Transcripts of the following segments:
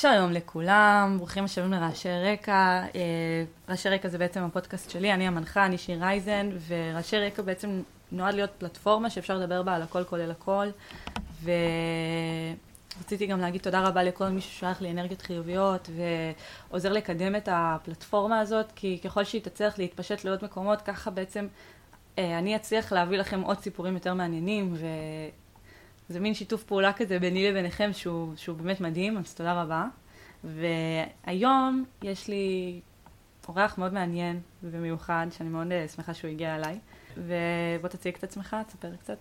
שלום לכולם, ברוכים השבים לרעשי רקע. אה, רעשי רקע זה בעצם הפודקאסט שלי, אני המנחה, אני שיר רייזן, ורעשי רקע בעצם נועד להיות פלטפורמה שאפשר לדבר בה על הכל כולל הכל. ורציתי גם להגיד תודה רבה לכל מי ששולח לי אנרגיות חיוביות ועוזר לקדם את הפלטפורמה הזאת, כי ככל שהיא תצליח להתפשט לעוד מקומות, ככה בעצם אה, אני אצליח להביא לכם עוד סיפורים יותר מעניינים, וזה מין שיתוף פעולה כזה ביני לביניכם שהוא, שהוא באמת מדהים, אז תודה רבה. והיום יש לי אורח מאוד מעניין ובמיוחד, שאני מאוד אה, שמחה שהוא הגיע אליי. ובוא תציג את עצמך, תספר קצת.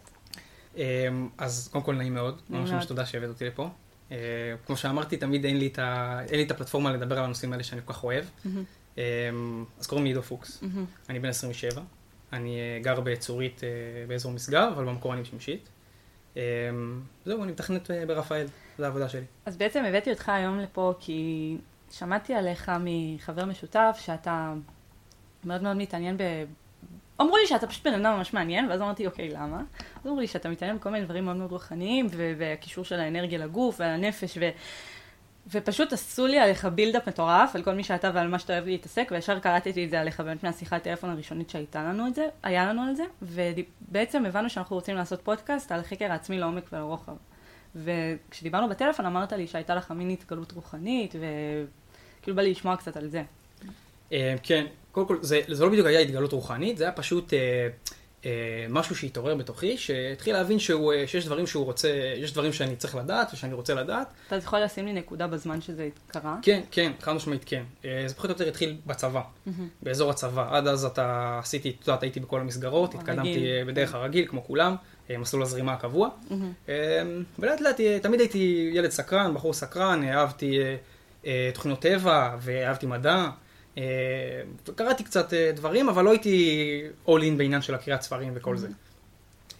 אמ, אז קודם כל נעים מאוד, ממש ממש תודה שהבאת אותי לפה. אה, כמו שאמרתי, תמיד אין לי, את ה... אין לי את הפלטפורמה לדבר על הנושאים האלה שאני כל כך אוהב. אמ, אז קוראים לי עידו פוקס, אני בן 27, אני אה, גר בצורית באזור משגב, אבל במקור אני בשמשית. אמ, זהו, אני מתכנת ברפאל, זו העבודה שלי. אז בעצם הבאתי אותך היום לפה כי שמעתי עליך מחבר משותף שאתה מאוד מאוד מתעניין ב... אמרו לי שאתה פשוט בן אדם ממש מעניין, ואז אמרתי, אוקיי, למה? אז אמרו לי שאתה מתעניין בכל מיני דברים מאוד מאוד רוחניים, והקישור של האנרגיה לגוף והנפש, ו... ופשוט עשו לי עליך בילדאפ מטורף, על כל מי שאתה ועל מה שאתה אוהב להתעסק, וישר קלטתי את זה עליך באמת מהשיחת טלפון הראשונית שהייתה לנו את זה, היה לנו על זה, ובעצם הבנו שאנחנו רוצים לעשות פודקאסט על החקר העצמי לעומק ולרוחב. וכשדיברנו בטלפון אמרת לי שהייתה לך מין התגלות רוחנית, וכאילו בא לי לשמוע קצת על זה. אה, כן, קודם כל, זה, לא בדיוק היה התגלות רוחנית, זה היה פשוט אה, משהו שהתעורר בתוכי, שהתחיל להבין שהוא, אה, שיש דברים שהוא רוצה, יש דברים שאני צריך לדעת ושאני רוצה לדעת. אתה יכול לשים לי נקודה בזמן שזה קרה? כן, כן, חד משמעית כן. אה, זה פחות או יותר התחיל בצבא, mm-hmm. באזור הצבא. עד אז אתה עשיתי, את יודעת, הייתי בכל המסגרות, התקדמתי הרגיל. בדרך הרגיל, כמו כולם, מסלול הזרימה הקבוע. Mm-hmm. ולאט לאט תמיד הייתי ילד סקרן, בחור סקרן, אהבתי תוכניות טבע ואהבתי מדע. אה, קראתי קצת אה, דברים, אבל לא הייתי all in בעניין של הקריאת ספרים וכל זה.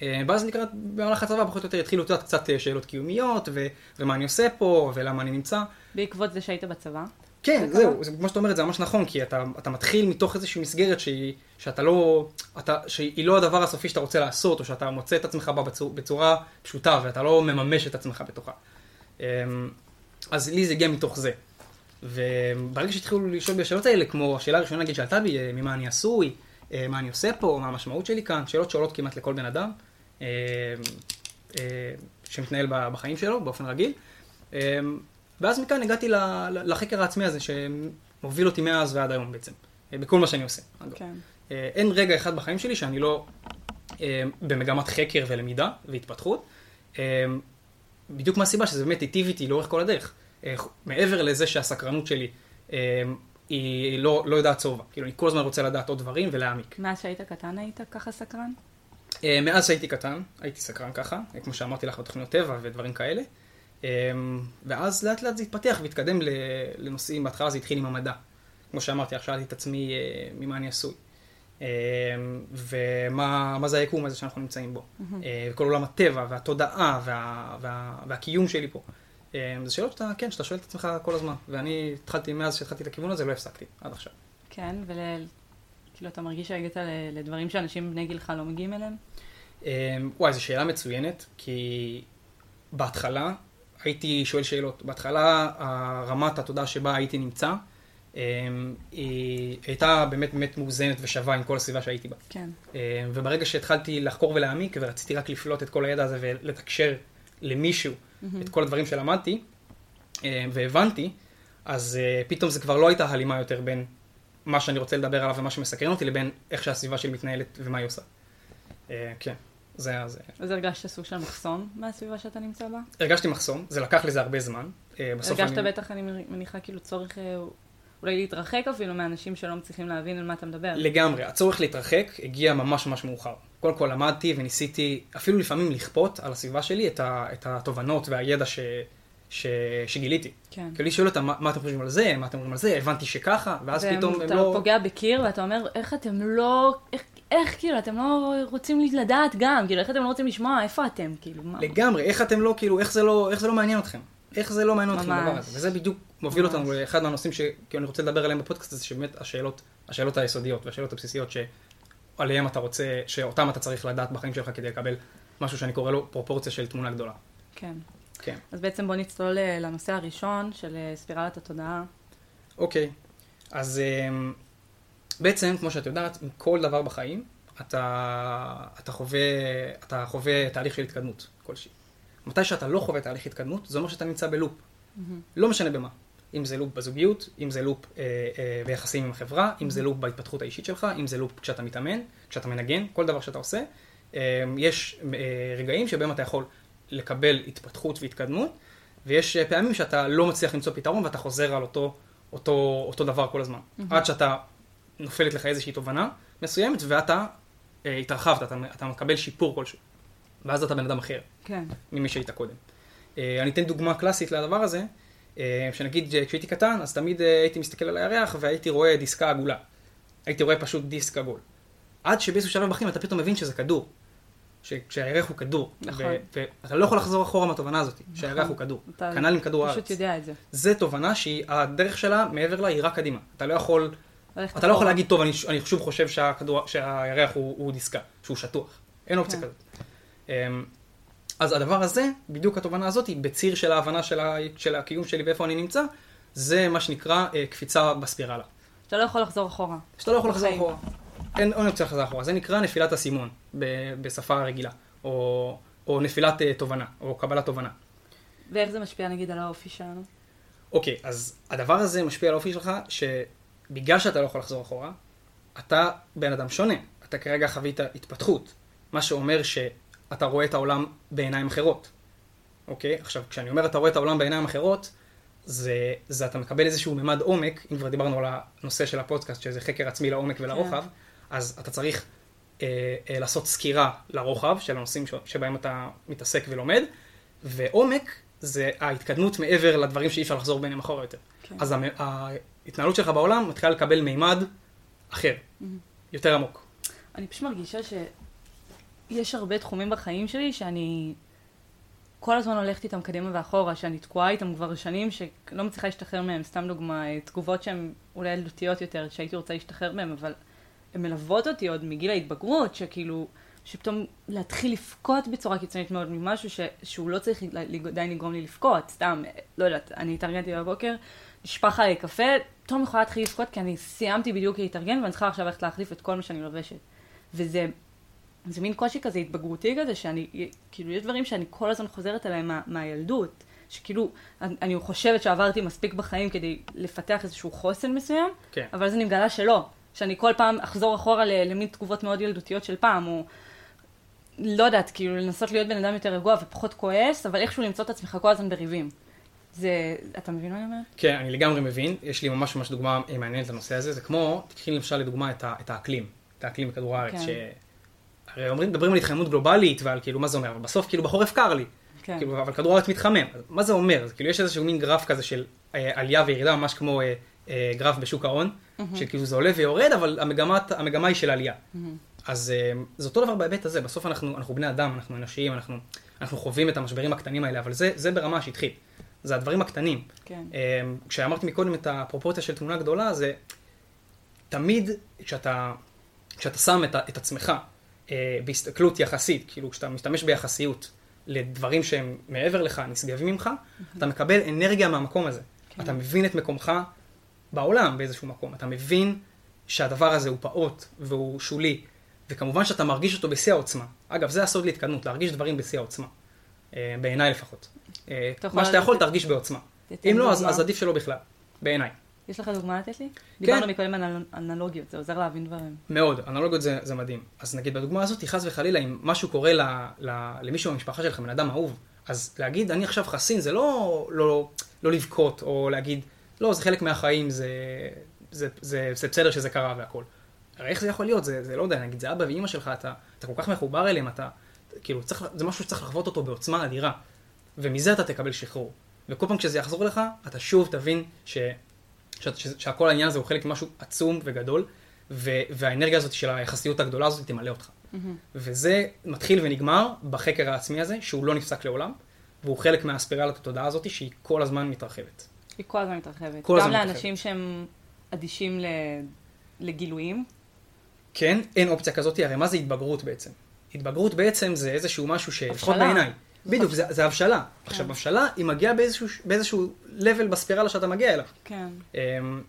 אה, ואז לקראת, במהלך הצבא פחות או יותר התחילו לדעת קצת שאלות קיומיות, ו- ומה אני עושה פה, ולמה אני נמצא. בעקבות זה שהיית בצבא? כן, זה זהו, זה, כמו שאתה אומרת, זה ממש נכון, כי אתה, אתה מתחיל מתוך איזושהי מסגרת שהיא, שאתה לא, אתה, שהיא לא הדבר הסופי שאתה רוצה לעשות, או שאתה מוצא את עצמך בה בצורה, בצורה פשוטה, ואתה לא מממש את עצמך בתוכה. אז לי זה הגיע מתוך זה. וברגע שהתחילו לשאול בי השאלות האלה, כמו השאלה הראשונה נגיד שעלתה בי, אה, ממה אני עשוי, אה, מה אני עושה פה, מה המשמעות שלי כאן, שאלות שעולות כמעט לכל בן אדם אה, שמתנהל בחיים שלו באופן רגיל. ואז מכאן הגעתי לחקר העצמי הזה שמוביל אותי מאז ועד היום בעצם, בכל מה שאני עושה. כן. אין רגע אחד בחיים שלי שאני לא במגמת חקר ולמידה והתפתחות. בדיוק מהסיבה שזה באמת היטיב איתי לאורך כל הדרך. מעבר לזה שהסקרנות שלי אה, היא לא, לא יודעת שובע. כאילו, אני כל הזמן רוצה לדעת עוד דברים ולהעמיק. מאז שהיית קטן היית ככה סקרן? אה, מאז שהייתי קטן, הייתי סקרן ככה, כמו שאמרתי לך בתוכניות טבע ודברים כאלה. אה, ואז לאט לאט זה התפתח והתקדם לנושאים, בהתחלה זה התחיל עם המדע. כמו שאמרתי, עכשיו שאלתי את עצמי ממה אני עשוי. ומה זה היקום הזה שאנחנו נמצאים בו. וכל עולם הטבע והתודעה וה, וה, והקיום שלי פה. אמ, זה שאלות שאתה, כן, שאתה שואל את עצמך כל הזמן. ואני התחלתי, מאז שהתחלתי את הכיוון הזה, לא הפסקתי, עד עכשיו. כן, וכאילו אתה מרגיש שהגעת לדברים שאנשים בני גילך לא מגיעים אליהם? אמ, וואי, זו שאלה מצוינת, כי בהתחלה הייתי שואל שאלות. בהתחלה, רמת התודעה שבה הייתי נמצא, אמ, היא הייתה באמת באמת מאוזנת ושווה עם כל הסביבה שהייתי בה. כן. וברגע שהתחלתי לחקור ולהעמיק, ורציתי רק לפלוט את כל הידע הזה ולתקשר למישהו mm-hmm. את כל הדברים שלמדתי אה, והבנתי, אז אה, פתאום זה כבר לא הייתה הלימה יותר בין מה שאני רוצה לדבר עליו ומה שמסקרן אותי, לבין איך שהסביבה שלי מתנהלת ומה היא עושה. אה, כן, זה היה זה. אז הרגשת סוג של מחסום מהסביבה שאתה נמצא בה? הרגשתי מחסום, זה לקח לזה הרבה זמן. הרגשת אני... בטח, אני מניחה, כאילו צורך אולי להתרחק אפילו מאנשים שלא מצליחים להבין על מה אתה מדבר. לגמרי, הצורך להתרחק הגיע ממש ממש מאוחר. קודם כל למדתי וניסיתי אפילו לפעמים לכפות על הסביבה שלי את, ה, את התובנות והידע ש, ש, שגיליתי. כן. כי אני שואל אותם, מה, מה אתם חושבים על זה, מה אתם אומרים על זה, הבנתי שככה, ואז פתאום הם לא... ואתה פוגע בקיר ואתה אומר, איך אתם לא... איך, איך כאילו, אתם לא רוצים לדעת גם, כאילו, איך אתם לא רוצים לשמוע, איפה אתם, כאילו, מה... לגמרי, איך אתם לא, כאילו, איך זה לא, איך זה לא מעניין אתכם? איך זה לא מעניין אתכם הדבר הזה? וזה בדיוק מוביל ממש. אותנו לאחד מהנושאים שאני רוצה לדבר עליהם בפודקאסט הזה, שבאמת השאלות, השאלות היסודיות והשאלות הבסיסיות שעליהם אתה רוצה, שאותם אתה צריך לדעת בחיים שלך כדי לקבל משהו שאני קורא לו פרופורציה של תמונה גדולה. כן. כן. אז בעצם בוא נצלול אה, לנושא הראשון של אה, ספירלת התודעה. אוקיי, אז בעצם, כמו שאת יודעת, כל דבר בחיים, אתה, אתה, חווה, אתה חווה תהליך של התקדמות כלשהי. מתי שאתה לא חווה תהליך התקדמות, זה אומר שאתה נמצא בלופ. Mm-hmm. לא משנה במה. אם זה לופ בזוגיות, אם זה לופ אה, אה, ביחסים עם החברה, אם זה לופ בהתפתחות האישית שלך, אם זה לופ כשאתה מתאמן, כשאתה מנגן, כל דבר שאתה עושה. אה, יש אה, רגעים שבהם אתה יכול לקבל התפתחות והתקדמות, ויש אה, פעמים שאתה לא מצליח למצוא פתרון ואתה חוזר על אותו, אותו, אותו דבר כל הזמן. Mm-hmm. עד שאתה נופלת לך איזושהי תובנה מסוימת ואתה אה, התרחבת, אתה, אתה מקבל שיפור כלשהו. ואז אתה בן אדם אחר. כן. ממי שהיית קודם. אה, אני אתן דוגמה קלאסית לדבר הזה. אה, שנגיד כשהייתי קטן, אז תמיד אה, הייתי מסתכל על הירח והייתי רואה דיסקה עגולה. הייתי רואה פשוט דיסק עגול. עד שבאיזשהו שלב בחיים אתה פתאום מבין שזה כדור. שהירח הוא כדור. נכון. ואתה לא יכול לחזור אחורה מהתובנה הזאת, נכון. שהירח הוא כדור. כנ"ל עם כדור הארץ. פשוט יודע את זה. זה תובנה שהדרך שלה, מעבר לה, היא רק קדימה. אתה לא יכול... אתה לא יכול להגיד, טוב, אני, אני שוב חושב שהכדור, שהירח הוא, הוא דיסקה, שהוא שטוח. אין אופציה כן. כזאת. אמ, אז הדבר הזה, בדיוק התובנה הזאת, היא בציר של ההבנה של, ה, של הקיום שלי ואיפה אני נמצא, זה מה שנקרא אה, קפיצה בספירלה. שאתה לא יכול לחזור אחורה. שאתה לא יכול לחזור אחורה. אין, אין אופציה לחזור אחורה. זה נקרא נפילת אסימון ב- בשפה רגילה, או, או נפילת אה, תובנה, או קבלת תובנה. ואיך זה משפיע נגיד על האופי שלנו? אוקיי, אז הדבר הזה משפיע על האופי שלך, שבגלל שאתה לא יכול לחזור אחורה, אתה בן אדם שונה. אתה כרגע חווית התפתחות, מה שאומר ש... אתה רואה את העולם בעיניים אחרות. אוקיי? עכשיו, כשאני אומר אתה רואה את העולם בעיניים אחרות, זה, זה אתה מקבל איזשהו ממד עומק, אם כבר דיברנו על הנושא של הפודקאסט, שזה חקר עצמי לעומק ולרוחב, כן. אז אתה צריך אה, אה, לעשות סקירה לרוחב של הנושאים ש, שבהם אתה מתעסק ולומד, ועומק זה ההתקדמות מעבר לדברים שאי אפשר לחזור ביניהם אחורה יותר. כן. אז ההתנהלות שלך בעולם מתחילה לקבל מימד אחר, mm-hmm. יותר עמוק. אני פשוט מרגישה ש... יש הרבה תחומים בחיים שלי שאני כל הזמן הולכת איתם קדימה ואחורה, שאני תקועה איתם כבר שנים, שלא מצליחה להשתחרר מהם. סתם דוגמה, תגובות שהן אולי ילדותיות יותר, שהייתי רוצה להשתחרר מהן, אבל הן מלוות אותי עוד מגיל ההתבגרות, שכאילו, שפתאום להתחיל לבכות בצורה קיצונית מאוד ממשהו ש, שהוא לא צריך עדיין לגרום לי לבכות, סתם, לא יודעת, אני התארגנתי בבוקר, נשפך עלי קפה, פתאום יכולה להתחיל לבכות כי אני סיימתי בדיוק להתארגן ואני צריכה עכשיו ללכת להחליף את כל מה שאני לובשת. וזה זה מין קושי כזה התבגרותי כזה, שאני, כאילו, יש דברים שאני כל הזמן חוזרת עליהם מה, מהילדות, שכאילו, אני, אני חושבת שעברתי מספיק בחיים כדי לפתח איזשהו חוסן מסוים, כן. אבל אז אני מגלה שלא, שאני כל פעם אחזור אחורה למין תגובות מאוד ילדותיות של פעם, או לא יודעת, כאילו, לנסות להיות בן אדם יותר רגוע ופחות כועס, אבל איכשהו למצוא את עצמך כל הזמן בריבים. זה, אתה מבין מה אני אומרת? כן, אני לגמרי מבין. יש לי ממש ממש דוגמה מעניינת לנושא הזה. זה כמו, תקחי למשל לדוגמה את, את האקלים, את האקלים בכדור הארץ, כן. הרי אומרים, מדברים על התחממות גלובלית ועל כאילו מה זה אומר, אבל בסוף כאילו בחורף קר לי. כן. כאילו, אבל כדור הארץ מתחמם. מה זה אומר? זה, כאילו יש איזשהו מין גרף כזה של אה, עלייה וירידה, ממש כמו אה, אה, גרף בשוק ההון, mm-hmm. שכאילו זה עולה ויורד, אבל המגמת, המגמה היא של עלייה. Mm-hmm. אז אה, זה אותו דבר בהיבט הזה, בסוף אנחנו, אנחנו בני אדם, אנחנו אנושיים, אנחנו, אנחנו חווים את המשברים הקטנים האלה, אבל זה, זה ברמה השטחית. זה הדברים הקטנים. כן. אה, כשאמרתי מקודם את הפרופורציה של תמונה גדולה, זה תמיד כשאתה, כשאתה שם את, את עצמך בהסתכלות יחסית, כאילו כשאתה משתמש ביחסיות לדברים שהם מעבר לך, נשגבים ממך, mm-hmm. אתה מקבל אנרגיה מהמקום הזה. כן. אתה מבין את מקומך בעולם באיזשהו מקום. אתה מבין שהדבר הזה הוא פעוט והוא שולי, וכמובן שאתה מרגיש אותו בשיא העוצמה. אגב, זה הסוד להתקדמות, להרגיש דברים בשיא העוצמה. אה, בעיניי לפחות. אה, מה שאתה יכול, תרגיש בעוצמה. אם לא, אז עדיף שלא בכלל. בעיניי. יש לך דוגמה לתת לי? כן. דיברנו מקודם על אנלוגיות, זה עוזר להבין דברים. מאוד, אנלוגיות זה, זה מדהים. אז נגיד בדוגמה הזאת, חס וחלילה, אם משהו קורה ל, ל, למישהו במשפחה שלך, בן אדם אהוב, אז להגיד, אני עכשיו חסין, זה לא, לא, לא לבכות, או להגיד, לא, זה חלק מהחיים, זה, זה, זה, זה בסדר שזה קרה והכל. הרי איך זה יכול להיות? זה, זה לא יודע, נגיד, זה אבא ואימא שלך, אתה, אתה כל כך מחובר אליהם, אתה, כאילו, צריך, זה משהו שצריך לחוות אותו בעוצמה אדירה. ומזה אתה תקבל שחרור. וכל פעם כשזה יחזור לך, אתה שוב תבין ש... שהכל העניין הזה הוא חלק ממשהו עצום וגדול, ו- והאנרגיה הזאת של היחסיות הגדולה הזאת תמלא אותך. Mm-hmm. וזה מתחיל ונגמר בחקר העצמי הזה, שהוא לא נפסק לעולם, והוא חלק מהספירלת התודעה הזאת שהיא כל הזמן מתרחבת. היא כל הזמן מתרחבת. כל הזמן מתרחבת. גם לאנשים שהם אדישים לגילויים. כן, אין אופציה כזאת, הרי מה זה התבגרות בעצם? התבגרות בעצם זה איזשהו משהו שלפחות בעיניי, בדיוק, זה, זה הבשלה. כן. עכשיו, הבשלה, היא מגיעה באיזשהו, באיזשהו level בספירלה שאתה מגיע אליו. כן. אמ,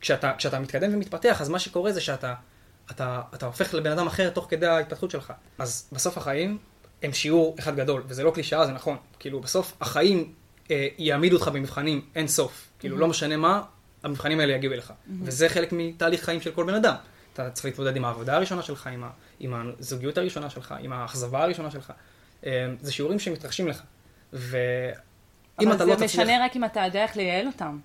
כשאתה, כשאתה מתקדם ומתפתח, אז מה שקורה זה שאתה אתה, אתה הופך לבן אדם אחר תוך כדי ההתפתחות שלך. אז בסוף החיים הם שיעור אחד גדול, וזה לא קלישאה, זה נכון. כאילו, בסוף החיים אה, יעמידו אותך במבחנים אין סוף. כאילו, mm-hmm. לא משנה מה, המבחנים האלה יגיעו אליך. Mm-hmm. וזה חלק מתהליך חיים של כל בן אדם. אתה צריך להתמודד עם העבודה הראשונה שלך, עם, ה, עם הזוגיות הראשונה שלך, עם האכזבה הראשונה שלך. אה, זה שיעורים שמתרחשים לך. ואם אתה לא תצליח... אבל זה משנה רק אם אתה יודע איך לייעל אותם.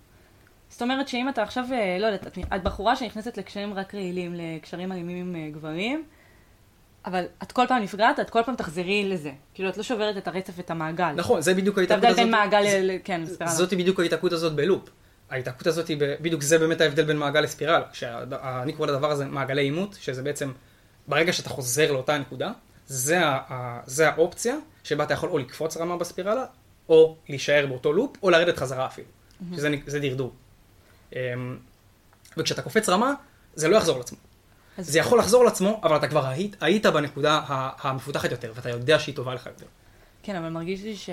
זאת אומרת שאם אתה עכשיו, אה, לא יודעת, את בחורה שנכנסת לקשרים רק רעילים, לקשרים אלימים עם אה, גברים, אבל את כל פעם נפגעת, את כל פעם תחזרי לזה. כאילו, את לא שוברת את הרצף ואת המעגל. נכון, זה בדיוק ההתעקות הזאת. בין מעגל ל... כן, ספירלה. זאתי בדיוק ההתעקות הזאת בלופ. ההתעקות הזאת, בדיוק זה באמת ההבדל בין מעגל לספירלה. שאני קורא לדבר הזה מעגלי עימות, שזה בעצם, ברגע שאתה חוזר לאותה נקודה, זה, ה, זה האופציה שבה אתה יכול או לקפוץ רמה בספירלה, או להישאר באותו לופ, או לרדת חזרה אפילו. Mm-hmm. שזה דרדור. אמ, וכשאתה קופץ רמה, זה לא יחזור לעצמו. זה יכול לחזור לעצמו, אבל אתה כבר היית, היית בנקודה המפותחת יותר, ואתה יודע שהיא טובה לך יותר. כן, אבל מרגיש לי ש...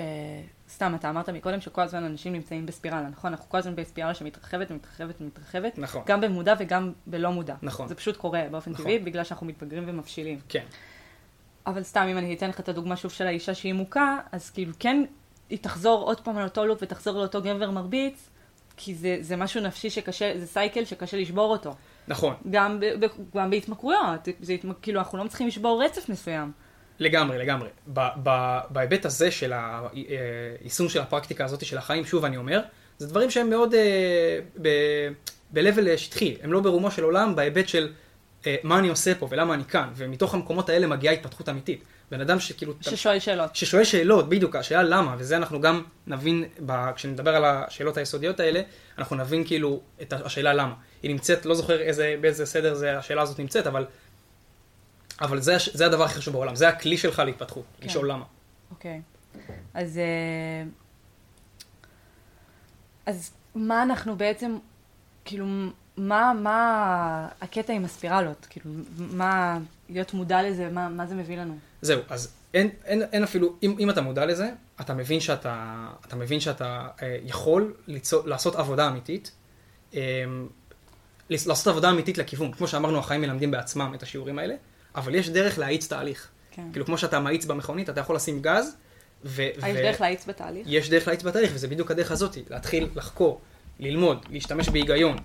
סתם, אתה אמרת מקודם שכל הזמן אנשים נמצאים בספירלה, נכון? אנחנו כל הזמן בספירלה שמתרחבת ומתרחבת ומתרחבת. נכון. גם במודע וגם בלא מודע. נכון. זה פשוט קורה באופן נכון. טבעי, בגלל שאנחנו מתבגרים ומבשילים. כן. אבל סתם, אם אני אתן לך את הדוגמה שוב של האישה שהיא מוכה, אז כאילו כן, היא תחזור עוד פעם על אותו לופ ותחזור לאותו גבר מרביץ, כי זה, זה משהו נפשי שקשה, זה סייקל שקשה לשבור אותו. נכון. גם, ב, ב, גם בהתמכרויות, זה, כאילו אנחנו לא מצליחים לשבור רצף מסוים. לגמרי, לגמרי. ב, ב, בהיבט הזה של היישום של הפרקטיקה הזאת של החיים, שוב אני אומר, זה דברים שהם מאוד אה, ב-level שטחי, הם לא ברומו של עולם בהיבט של אה, מה אני עושה פה ולמה אני כאן, ומתוך המקומות האלה מגיעה התפתחות אמיתית. בן אדם שכאילו... ששואל שאלות. ששואל שאלות, בדיוק, השאלה למה, וזה אנחנו גם נבין, ב, כשנדבר על השאלות היסודיות האלה, אנחנו נבין כאילו את השאלה למה. היא נמצאת, לא זוכר איזה, באיזה סדר זה, השאלה הזאת נמצאת, אבל, אבל זה, זה הדבר הכי חשוב בעולם, זה הכלי שלך להתפתחות, כן. לשאול למה. אוקיי, אז, אה, אז מה אנחנו בעצם, כאילו, מה, מה הקטע עם הספירלות? כאילו, מה, להיות מודע לזה, מה, מה זה מביא לנו? זהו, אז אין, אין, אין אפילו, אם, אם אתה מודע לזה, אתה מבין שאתה, אתה מבין שאתה אה, יכול ליצור, לעשות עבודה אמיתית, אה, לעשות עבודה אמיתית לכיוון. כמו שאמרנו, החיים מלמדים בעצמם את השיעורים האלה, אבל יש דרך להאיץ תהליך. כן. כאילו, כמו שאתה מאיץ במכונית, אתה יכול לשים גז, ו... יש ו... דרך להאיץ בתהליך? יש דרך להאיץ בתהליך, וזה בדיוק הדרך הזאת, להתחיל לחקור, ללמוד, להשתמש בהיגיון,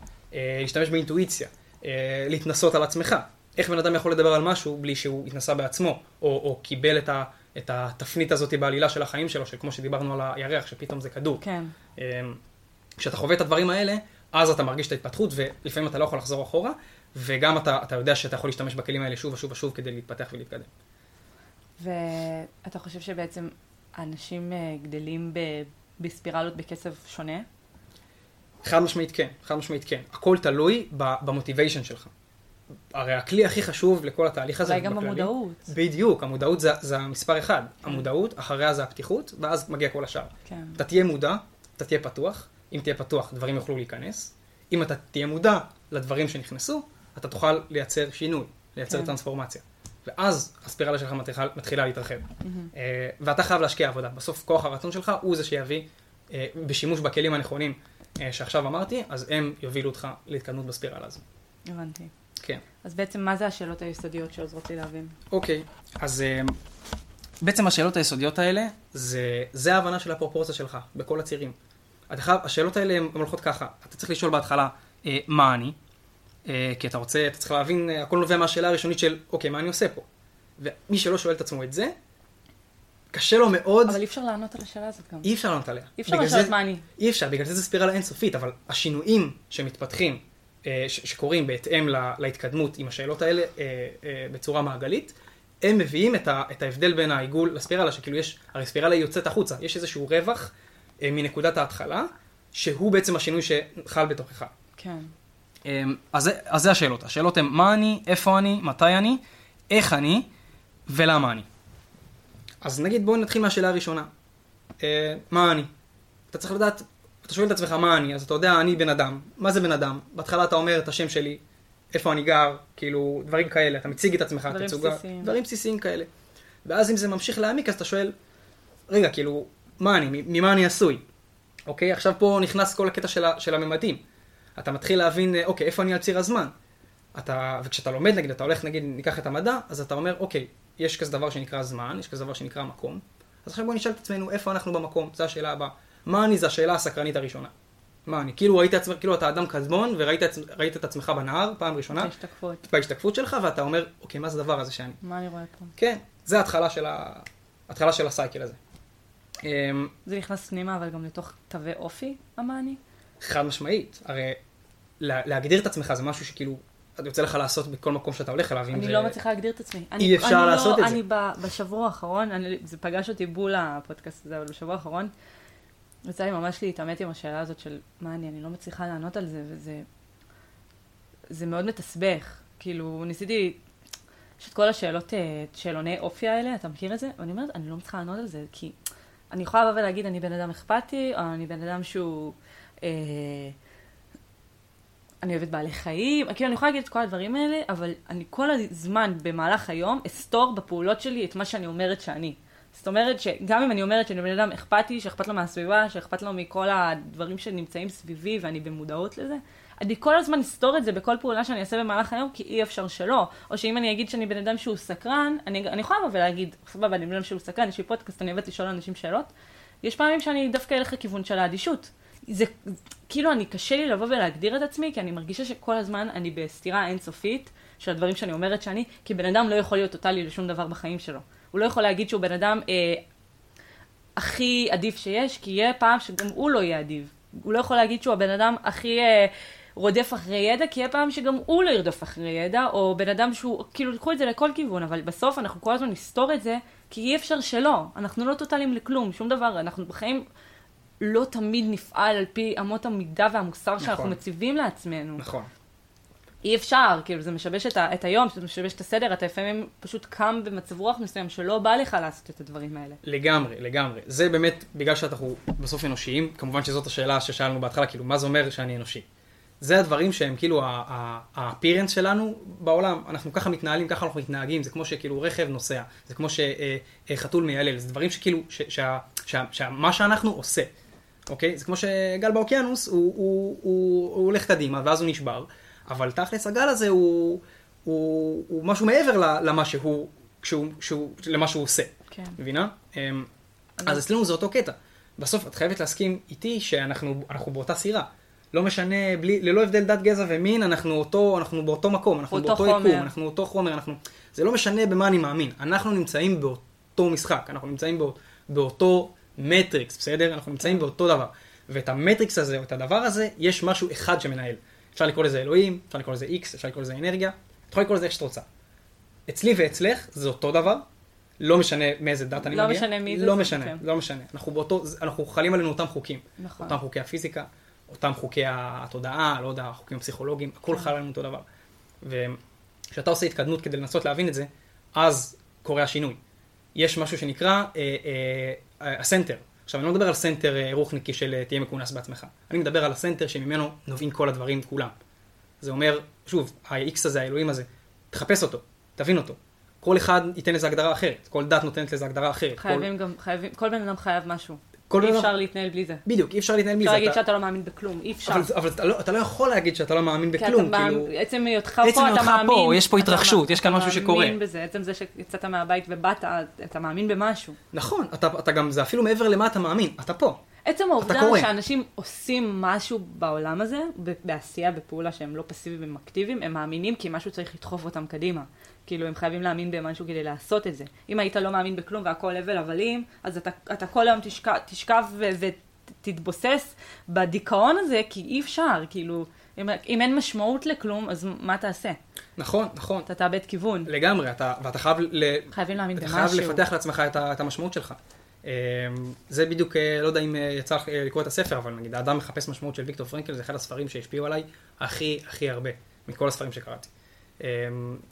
להשתמש באינטואיציה, אה, להתנסות על עצמך. איך בן אדם יכול לדבר על משהו בלי שהוא התנסה בעצמו, או, או קיבל את, ה, את התפנית הזאת בעלילה של החיים שלו, שכמו שדיברנו על הירח, שפתאום זה כדור. כן. אמ, כשאתה חווה את הדברים האלה, אז אתה מרגיש את ההתפתחות, ולפעמים אתה לא יכול לחזור אחורה, וגם אתה, אתה יודע שאתה יכול להשתמש בכלים האלה שוב ושוב ושוב כדי להתפתח ולהתקדם. ואתה חושב שבעצם אנשים אה, גדלים ב... בספירלות בקצב שונה? חד משמעית כן, חד משמעית כן. הכל תלוי במוטיביישן שלך. הרי הכלי הכי חשוב לכל התהליך הזה, אולי גם בכללי, המודעות. בדיוק, המודעות זה, זה המספר אחד. כן. המודעות, אחריה זה הפתיחות, ואז מגיע כל השאר. כן. אתה תהיה מודע, אתה תהיה פתוח, אם תהיה פתוח, דברים יוכלו להיכנס. אם אתה תהיה מודע לדברים שנכנסו, אתה תוכל לייצר שינוי, לייצר כן. טרנספורמציה. ואז הספירלה שלך מתחילה, מתחילה להתרחב. Mm-hmm. ואתה חייב להשקיע עבודה. בסוף כוח הרצון שלך הוא זה שיביא, אה, בשימוש בכלים הנכונים שעכשיו אמרתי, אז הם יובילו אותך להתקדמות בספירלה הזו. הבנתי. כן. אז בעצם מה זה השאלות היסודיות שעוזרות לי להבין? אוקיי, אז אה, בעצם השאלות היסודיות האלה, זה, זה ההבנה של הפרופורציה שלך בכל הצירים. חייב, השאלות האלה הן הולכות ככה, אתה צריך לשאול בהתחלה אה, מה אני, אה, כי אתה רוצה, אתה צריך להבין, אה, הכל נובע מהשאלה הראשונית של, אוקיי, מה אני עושה פה? ומי שלא שואל את עצמו את זה, קשה לו מאוד. אבל אי אפשר לענות על השאלה הזאת גם. אי אפשר לענות עליה. אי אפשר לשאול מה אני. אי אפשר, בגלל זה זה ספירלה אינסופית, אבל השינויים שמתפתחים אה, שקורים בהתאם להתקדמות עם השאלות האלה אה, אה, בצורה מעגלית, הם מביאים את, ההבדל בין העיגול לספירלה, שכאילו יש, הרי ספירלה היא יוצאת החוצה, יש איזשהו רווח מנקודת ההתחלה, שהוא בעצם השינוי שחל בתוכך. כן. אז, אז זה השאלות. השאלות הן מה אני, איפה אני, מתי אני, איך אני ולמה אני. אז נגיד בואו נתחיל מהשאלה הראשונה. מה אני? אתה צריך לדעת אתה שואל את עצמך מה אני, אז אתה יודע, אני בן אדם. מה זה בן אדם? בהתחלה אתה אומר את השם שלי, איפה אני גר, כאילו, דברים כאלה, אתה מציג את עצמך, דברים תצוגה, בסיסיים. דברים בסיסיים כאלה. ואז אם זה ממשיך להעמיק, אז אתה שואל, רגע, כאילו, מה אני, ממה אני עשוי? אוקיי, עכשיו פה נכנס כל הקטע של, ה, של הממדים. אתה מתחיל להבין, אה, אוקיי, איפה אני על ציר הזמן? אתה, וכשאתה לומד, נגיד, אתה הולך, נגיד, ניקח את המדע, אז אתה אומר, אוקיי, יש כזה דבר שנקרא זמן, יש כזה דבר שנקרא מקום. אז עכשיו בוא נשאל את עצמנו, איפה אנחנו במקום? זו השאלה הבאה. מה אני? זו השאלה הסקרנית הראשונה. מה אני? כאילו ראית עצמך, כאילו אתה אדם קדמון, וראית את עצמך בנהר, פעם ראשונה. בהשתקפות. בהשתקפות שלך, ואתה אומר, אוקיי, מה זה הדבר הזה שאני? מה אני רואה פה? כן, זה ההתחלה של, ה... ההתחלה של הסייקל הזה. אמ, זה נכנס פנימה, אבל גם לתוך תווי אופי, המעני? חד משמעית. הרי להגדיר את עצמך זה משהו שכאילו, יוצא לך לעשות בכל מקום שאתה הולך אליו. אני לא מצליחה להגדיר את עצמי. אי אפשר לא- לעשות את זה. אני בשבוע האחרון, זה פגש אותי בול הפודקאסט הזה, אבל בשבוע האחרון, יצא לי ממש להתעמת עם השאלה הזאת של מה אני, אני לא מצליחה לענות על זה, וזה זה מאוד מתסבך. כאילו, ניסיתי, יש את כל השאלות, אה, שאלוני אופי האלה, אתה מכיר את זה? ואני אומרת, אני לא מצליחה לענות על זה, כי אני יכולה לבוא ולהגיד, אני בן אדם אכפתי, או אני בן אדם שהוא... אה, אני אוהבת בעלי חיים, כאילו אני יכולה להגיד את כל הדברים האלה, אבל אני כל הזמן במהלך היום אסתור בפעולות שלי את מה שאני אומרת שאני. זאת אומרת שגם אם אני אומרת שאני בן אדם אכפתי, שאכפת לו מהסביבה, שאכפת לו מכל הדברים שנמצאים סביבי ואני במודעות לזה, אני כל הזמן אסתור את זה בכל פעולה שאני אעשה במהלך היום, כי אי אפשר שלא. או שאם אני אגיד שאני בן אדם שהוא סקרן, אני, אני יכולה לבוא ולהגיד, סבבה, אני בן אדם שהוא סקרן, יש לי פודקאסט, אני אוהבת לשאול אנשים שאלות. יש פעמים שאני דווקא אלך לכיוון של האדישות. זה, כאילו, אני, קשה לי לבוא ולהגדיר את עצמי, כי אני מרגישה שכל הזמן אני בסתירה אינסופית של הדברים שאני אומרת שאני, כי בן אדם לא יכול להיות טוטאלי לשום דבר בחיים שלו. הוא לא יכול להגיד שהוא בן אדם אה, הכי עדיף שיש, כי יהיה פעם שגם הוא לא יהיה עדיף. הוא לא יכול להגיד שהוא הבן אדם הכי אה, רודף אחרי ידע, כי יהיה פעם שגם הוא לא ירדוף אחרי ידע, או בן אדם שהוא, כאילו, לקחו את זה לכל כיוון, אבל בסוף אנחנו כל הזמן נסתור את זה, כי אי אפשר שלא. אנחנו לא טוטאליים לכלום, שום דבר. אנחנו בחיים לא תמיד נפעל על פי אמות המידה והמוסר נכון. שאנחנו מציבים לעצמנו. נכון. אי אפשר, כאילו זה משבש את, ה, את היום, זה משבש את הסדר, אתה לפעמים פשוט קם במצב רוח מסוים שלא בא לך לעשות את הדברים האלה. לגמרי, לגמרי. זה באמת, בגלל שאנחנו בסוף אנושיים, כמובן שזאת השאלה ששאלנו בהתחלה, כאילו, מה זה אומר שאני אנושי? זה הדברים שהם כאילו האפירנס שלנו בעולם, אנחנו ככה מתנהלים, ככה אנחנו מתנהגים, זה כמו שכאילו רכב נוסע, זה כמו שחתול מיילל, זה דברים שכאילו, שמה שאנחנו עושה, אוקיי? זה כמו שגל באוקיינוס, הוא, הוא, הוא, הוא הולך קדימה ואז הוא נשבר. אבל תכלס הגל הזה הוא, הוא, הוא משהו מעבר למה שהוא, שהוא, שהוא, למה שהוא עושה. כן. מבינה? אמ, אז אצלנו זה אותו קטע. בסוף את חייבת להסכים איתי שאנחנו באותה סירה. לא משנה, בלי, ללא הבדל דת, גזע ומין, אנחנו, אותו, אנחנו באותו מקום, אנחנו באותו חומר. יקום, אנחנו אותו חומר, אנחנו... זה לא משנה במה אני מאמין, אנחנו נמצאים באותו משחק, אנחנו נמצאים בא, באותו מטריקס, בסדר? אנחנו נמצאים באותו דבר. ואת המטריקס הזה, או את הדבר הזה, יש משהו אחד שמנהל. אפשר לקרוא לזה אלוהים, אפשר לקרוא לזה איקס, אפשר לקרוא לזה אנרגיה, את יכולה לקרוא לזה איך שאת רוצה. אצלי ואצלך זה אותו דבר, לא משנה מאיזה דת אני לא מגיע. לא משנה מי זה. לא משנה, כן. לא משנה. אנחנו באותו, אנחנו חלים עלינו אותם חוקים. נכון. אותם חוקי הפיזיקה, אותם חוקי התודעה, לא יודע, החוקים הפסיכולוגיים, הכל כן. חל עלינו אותו דבר. וכשאתה עושה התקדמות כדי לנסות להבין את זה, אז קורה השינוי. יש משהו שנקרא אה, אה, אה, ה center. עכשיו, אני לא מדבר על center אה, רוחניקי של אה, תהיה מכונס בעצמך. אני מדבר על ה center שממנו נובעים כל הדברים כולם. זה אומר, שוב, ה-X הזה, האלוהים הזה, תחפש אותו, תבין אותו. כל אחד ייתן לזה הגדרה אחרת, כל דת נותנת לזה הגדרה אחרת. חייבים כל... גם, חייבים, כל בן אדם חייב משהו. אי אפשר אדם... להתנהל בלי זה. בדיוק, אי אפשר להתנהל בלי זה. אפשר להגיד אתה... שאתה לא מאמין בכלום, אי אפשר. אבל, אבל אתה, לא, אתה לא יכול להגיד שאתה לא מאמין בכלום, כי כאילו... עצם היותך פה, אתה מאמין. פה, יש פה התרחשות, יש כאן משהו שקורה. אתה מאמין בזה, עצם זה שיצאת מהבית ובאת, אתה מאמין במשהו. נכון, אתה, אתה גם, זה אפילו מעבר למה אתה מאמין, אתה פה. עצם העובדה שאנשים עושים משהו בעולם הזה, בעשייה, בפעולה שהם לא פסיביים, הם אקטיביים, הם מאמינים כי משהו צריך לדחוף אותם קדימה. כאילו, הם חייבים להאמין במשהו כדי לעשות את זה. אם היית לא מאמין בכלום והכל הבל הבלים, אז אתה, אתה כל היום תשכב, תשכב ותתבוסס בדיכאון הזה, כי אי אפשר, כאילו, אם, אם אין משמעות לכלום, אז מה תעשה? נכון, נכון. אתה תאבד כיוון. לגמרי, אתה, ואתה חייב, ל... חייבים להאמין במשהו. אתה חייב לפתח לעצמך את, את המשמעות שלך. אמ, זה בדיוק, אה, לא יודע אם אה, יצא לך אה, לקרוא את הספר, אבל נגיד, האדם מחפש משמעות של ויקטור פרנקל, זה אחד הספרים שהשפיעו עליי הכי הכי הרבה, מכל הספרים שקראתי. אמ,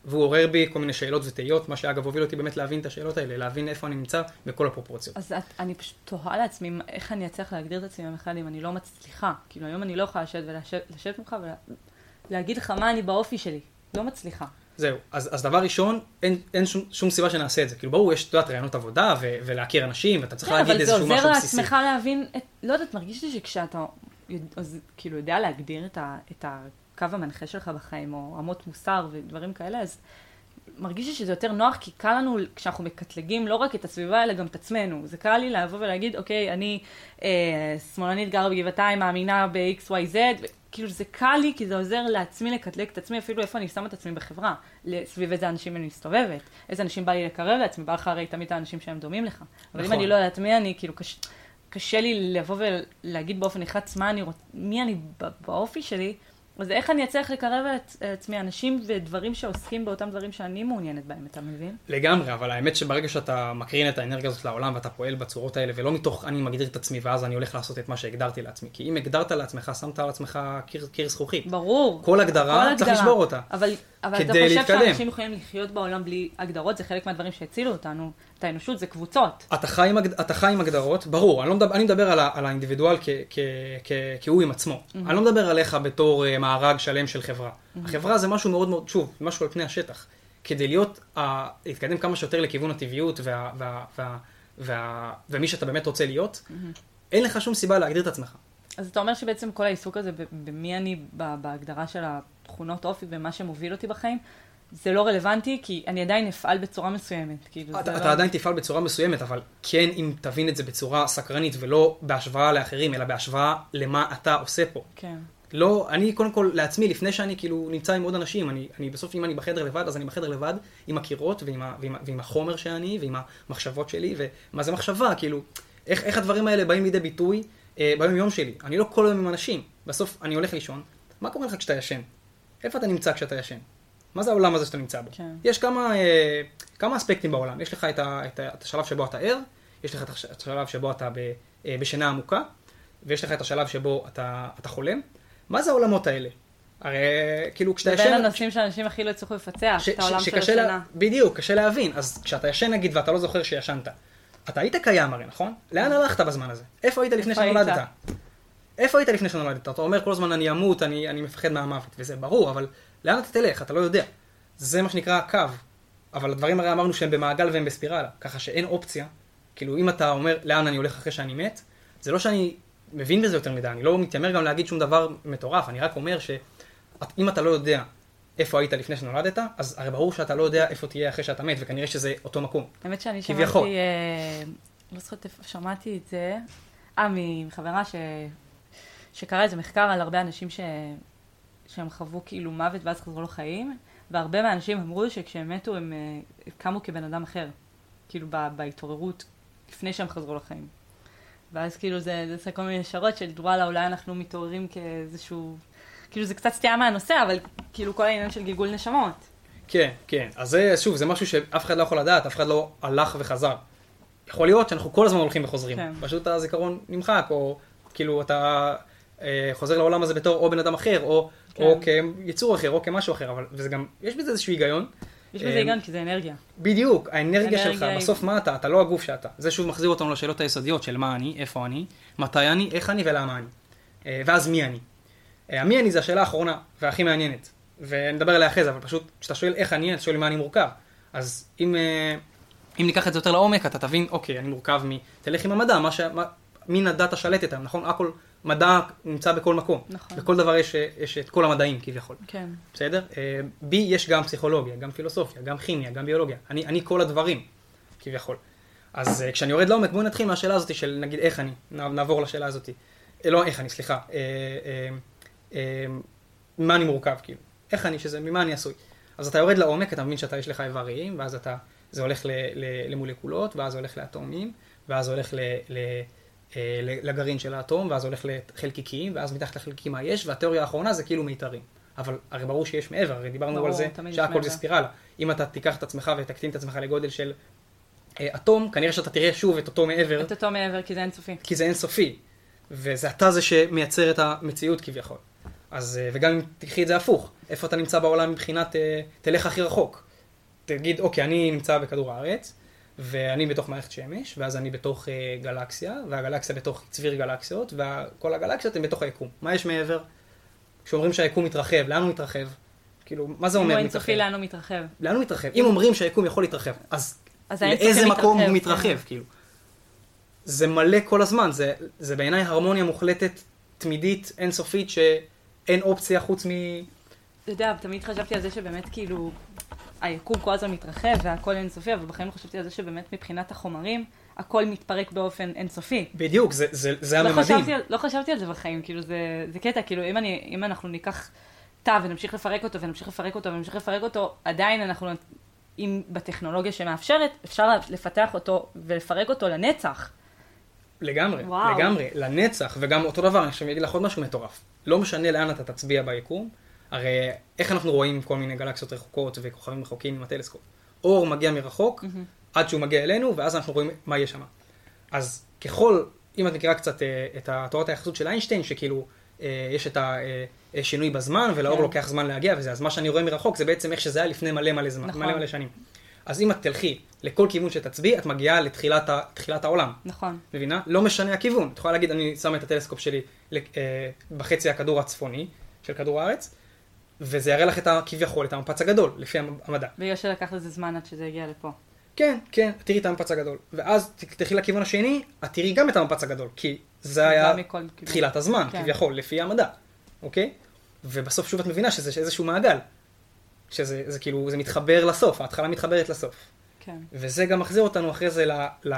והוא עורר בי כל מיני שאלות ותהיות, מה שאגב הוביל אותי באמת להבין את השאלות האלה, להבין איפה אני נמצא בכל הפרופורציות. אז את, אני פשוט תוהה לעצמי איך אני אצליח להגדיר את עצמי בכלל אם אני לא מצליחה. כאילו היום אני לא יכולה לשבת ולשבת ממך ולהגיד לך מה אני באופי שלי. לא מצליחה. זהו. אז, אז דבר ראשון, אין, אין שום, שום סיבה שנעשה את זה. כאילו, ברור, יש, את יודעת, רעיונות עבודה ו, ולהכיר אנשים, ואתה צריך כן, להגיד אבל זה איזשהו משהו עוזר בסיסי. לעצמך להבין, את, לא יודעת, מרגיש לי שכשאתה יודע- כאילו יודע להגדיר את, ה, את הקו המנחה שלך בחיים, או אמות מוסר ודברים כאלה, אז מרגיש לי שזה יותר נוח, כי קל לנו, כשאנחנו מקטלגים לא רק את הסביבה, אלא גם את עצמנו. זה קל לי לבוא ולהגיד, אוקיי, אני אה, שמאלנית גרה בגבעתיים, מאמינה ב-XYZ, כאילו זה קל לי, כי זה עוזר לעצמי לקטלג את עצמי, אפילו איפה אני שמה את עצמי בחברה. סביב איזה אנשים אני מסתובבת, איזה אנשים בא לי לקרב לעצמי, בא לך הרי תמיד האנשים שהם דומים לך. אבל אם נכון. אני לא יודעת מי אני, כאילו קש... קשה לי לבוא ולהגיד באופן נחרץ מה אני רוצ... מי אני באופי שלי, אז איך אני אצליח לקרב את עצמי אנשים ודברים שעוסקים באותם דברים שאני מעוניינת בהם, אתה מבין? לגמרי, אבל האמת שברגע שאתה מקרין את האנרגיה הזאת לעולם ואתה פועל בצורות האלה, ולא מתוך אני מגדיר את עצמי ואז אני הולך לעשות את מה שהגדרתי לעצמי. כי אם הגדרת לעצמך, שמת על עצמך קיר, קיר זכוכית. ברור. כל הגדרה, כל צריך לשבור אותה. אבל, אבל אתה חושב להתקדם. שאנשים יכולים לחיות בעולם בלי הגדרות, זה חלק מהדברים שהצילו אותנו, את האנושות, זה קבוצות. אתה חי, עם, אתה חי עם הגדרות, ברור, אני, לא מדבר, אני מדבר על, ה, על האינדיבידואל כ, כ, כ, כהוא עם עצמו. Mm-hmm. אני לא מדבר עליך בתור uh, מארג שלם של חברה. Mm-hmm. החברה זה משהו מאוד מאוד, שוב, משהו על פני השטח. כדי להיות, uh, להתקדם כמה שיותר לכיוון הטבעיות וה, וה, וה, וה, ומי שאתה באמת רוצה להיות, mm-hmm. אין לך שום סיבה להגדיר את עצמך. אז אתה אומר שבעצם כל העיסוק הזה, במי אני בהגדרה של התכונות אופי ומה שמוביל אותי בחיים, זה לא רלוונטי, כי אני עדיין אפעל בצורה מסוימת. כאילו, אתה, לא... אתה עדיין תפעל בצורה מסוימת, אבל כן אם תבין את זה בצורה סקרנית ולא בהשוואה לאחרים, אלא בהשוואה למה אתה עושה פה. כן. לא, אני קודם כל לעצמי, לפני שאני כאילו נמצא עם עוד אנשים, אני, אני בסוף אם אני בחדר לבד, אז אני בחדר לבד עם הקירות ועם, ה, ועם, ועם החומר שאני ועם המחשבות שלי, ומה זה מחשבה, כאילו, איך, איך הדברים האלה באים לידי ביטוי אה, ביום יום שלי. אני לא כל היום עם אנשים, בסוף אני הולך לישון, מה קורה לך כשאתה ישן? איפה אתה נמצא כשאתה ישן? מה זה העולם הזה שאתה נמצא בו? כן. יש כמה, אה, כמה אספקטים בעולם, יש לך את, ה, את, ה, את השלב שבו אתה ער, יש לך את הש- את השלב שבו אתה ב, אה, בשינה עמוקה, ויש לך את השלב שבו אתה, אתה חולם. מה זה העולמות האלה? הרי כאילו כשאתה זה ישן... בין הנושאים שאנשים הכי לא יצליחו לפצח, ש- את העולם ש- של שקשה לה- השינה. בדיוק, קשה להבין. אז כשאתה ישן נגיד ואתה לא זוכר שישנת, אתה היית קיים הרי, נכון? לאן הלכת בזמן הזה? איפה היית לפני? שנולדת? איפה היית לפני שנולדת? אתה אומר כל הזמן אני אמות, אני, אני מפחד מהמוות, וזה ברור, אבל לאן אתה תלך? אתה לא יודע. זה מה שנקרא הקו. אבל הדברים הרי אמרנו שהם במעגל והם בספירלה, ככה שאין אופציה. כאילו אם אתה אומר לאן אני הולך אחרי שאני מת, זה לא שאני מבין בזה יותר מדי, אני לא מתיימר גם להגיד שום דבר מטורף, אני רק אומר שאם אתה לא יודע איפה היית לפני שנולדת, אז הרי ברור שאתה לא יודע איפה תהיה אחרי שאתה מת, וכנראה שזה אותו מקום. האמת שאני כביכול. שמעתי, אה, לא זוכרת איפה שמעתי את זה, אה, מחברה ש... שקרא איזה מחקר על הרבה אנשים ש... שהם חוו כאילו מוות ואז חזרו לחיים, והרבה מהאנשים אמרו שכשהם מתו הם אה, קמו כבן אדם אחר, כאילו. בהתעוררות לפני שהם חזרו לחיים. ואז כאילו זה, זה עושה כל מיני השערות של וואלה, אולי אנחנו מתעוררים כאיזשהו... כאילו זה קצת סטייה מהנושא, אבל כאילו כל העניין של גלגול נשמות. כן, כן. אז זה, שוב, זה משהו שאף אחד לא יכול לדעת, אף אחד לא הלך וחזר. יכול להיות שאנחנו כל הזמן הולכים וחוזרים. כן. פשוט הזיכרון נמחק, או כאילו אתה חוזר לעולם הזה בתור או בן אדם אחר, או, כן. או כיצור אחר, או כמשהו אחר, אבל וזה גם, יש בזה איזשהו היגיון. יש אה, בזה היגיון כי זה אנרגיה. בדיוק, האנרגיה אנרגיה שלך, היא- בסוף מה אתה? אתה לא הגוף שאתה. זה שוב מחזיר אותנו לשאלות היסודיות של מה אני, איפה אני, מתי אני, איך אני ולמה אני. אה, ואז מי אני. אה, המי אני זה השאלה האחרונה והכי מעניינת. ונדבר עליה אחרי זה, אבל פשוט כשאתה שואל איך אני, אתה שואל מה אני מורכב. אז אם, אה, אם ניקח את זה יותר לעומק, אתה תבין, אוקיי, אני מורכב מ... תלך עם המדע, מה ש... מה... מין הדת השלטת היום, נכון? הכל, מדע נמצא בכל מקום. נכון. בכל דבר יש, יש את כל המדעים כביכול. כן. בסדר? אה, בי יש גם פסיכולוגיה, גם פילוסופיה, גם כימיה, גם ביולוגיה. אני, אני כל הדברים, כביכול. אז אה, כשאני יורד לעומק, בואו נתחיל מהשאלה הזאת של נגיד איך אני, נעבור לשאלה הזאת. אה, לא איך אני, סליחה. אה, אה, אה, ממה אני מורכב, כאילו. איך אני, שזה, ממה אני עשוי. אז אתה יורד לעומק, אתה מבין שאתה, יש לך איברים, ואז אתה, זה הולך ל, ל, למולקולות, ואז זה הולך לאטומים, ואז זה הולך ל, ל, אה, ל- לגרעין של האטום, ואז הולך לחלקיקים, ואז מתחת לחלקיקים מה יש, והתיאוריה האחרונה זה כאילו מיתרים. אבל הרי ברור שיש מעבר, הרי דיברנו ברור, על זה שהכל זה. ספירלה. אם אתה תיקח את עצמך ותקטין את עצמך לגודל של אה, אטום, כנראה שאתה תראה שוב את אותו מעבר, את אותו מעבר, כי זה אינסופי. כי זה אינסופי. וזה אתה זה שמייצר את המציאות כביכול. אז, אה, וגם אם תקחי את זה הפוך, איפה אתה נמצא בעולם מבחינת, אה, תלך הכי רחוק. תגיד, אוקיי, אני נמצא בכדור הארץ, ואני בתוך מערכת שמש, ואז אני בתוך אה, גלקסיה, והגלקסיה בתוך צביר גלקסיות, וכל הגלקסיות הן בתוך היקום. מה יש מעבר? כשאומרים שהיקום מתרחב, לאן הוא מתרחב? כאילו, מה זה אומר מתרחב? אם הוא לאן הוא מתרחב? לאן הוא מתרחב? אם אומרים שהיקום יכול להתרחב, אז, אז לאיזה מקום הוא כן. מתרחב, כאילו? זה מלא כל הזמן, זה, זה בעיניי הרמוניה מוחלטת, תמידית, אינסופית, שאין אופציה חוץ מ... אתה יודע, תמיד חשבתי על זה שבאמת כאילו, היקום כל הזמן מתרחב והכל אינסופי, אבל בחיים לא חשבתי על זה שבאמת מבחינת החומרים, הכל מתפרק באופן אינסופי. בדיוק, זה, זה, זה לא הממדים. חשבתי, לא חשבתי על זה בחיים, כאילו זה, זה קטע, כאילו אם, אני, אם אנחנו ניקח תא ונמשיך לפרק אותו ונמשיך לפרק אותו ונמשיך לפרק אותו, עדיין אנחנו, אם בטכנולוגיה שמאפשרת, אפשר לפתח אותו ולפרק אותו לנצח. לגמרי, וואו. לגמרי, לנצח, וגם אותו דבר, אני עכשיו אגיד לך עוד משהו מטורף. לא משנה לאן אתה תצביע ביקום, הרי איך אנחנו רואים כל מיני גלקסיות רחוקות וכוכבים רחוקים עם הטלסקופ? אור מגיע מרחוק, עד שהוא מגיע אלינו, ואז אנחנו רואים מה יש שם. אז ככל, אם את מכירה קצת אה, את תורת היחסות של איינשטיין, שכאילו אה, יש את השינוי בזמן, ולאור כן. לוקח זמן להגיע וזה, אז מה שאני רואה מרחוק זה בעצם איך שזה היה לפני מלא מלא זמן, נכון. מלא מלא שנים. אז אם את תלכי לכל כיוון שתצביעי, את מגיעה לתחילת ה- תחילת העולם. נכון. מבינה? לא משנה הכיוון. את יכולה להגיד, אני שם את הטלסקופ שלי אה, בחצי הכדור הצפוני של כדור הארץ, וזה יראה לך את ה- כביכול, את המפץ הגדול, לפי המ- המדע. בגלל שלקח לזה זמן עד שזה הגיע לפה. כן, כן, תראי את המפץ הגדול. ואז תלכי לכיוון השני, את תראי גם את המפץ הגדול, כי זה היה מכל. תחילת הזמן, כן. כביכול, לפי המדע, אוקיי? ובסוף שוב את מבינה שזה איזשהו מעגל. שזה זה כאילו, זה מתחבר לסוף, ההתחלה מתחברת לסוף. כן. וזה גם מחזיר אותנו אחרי זה ל... ל...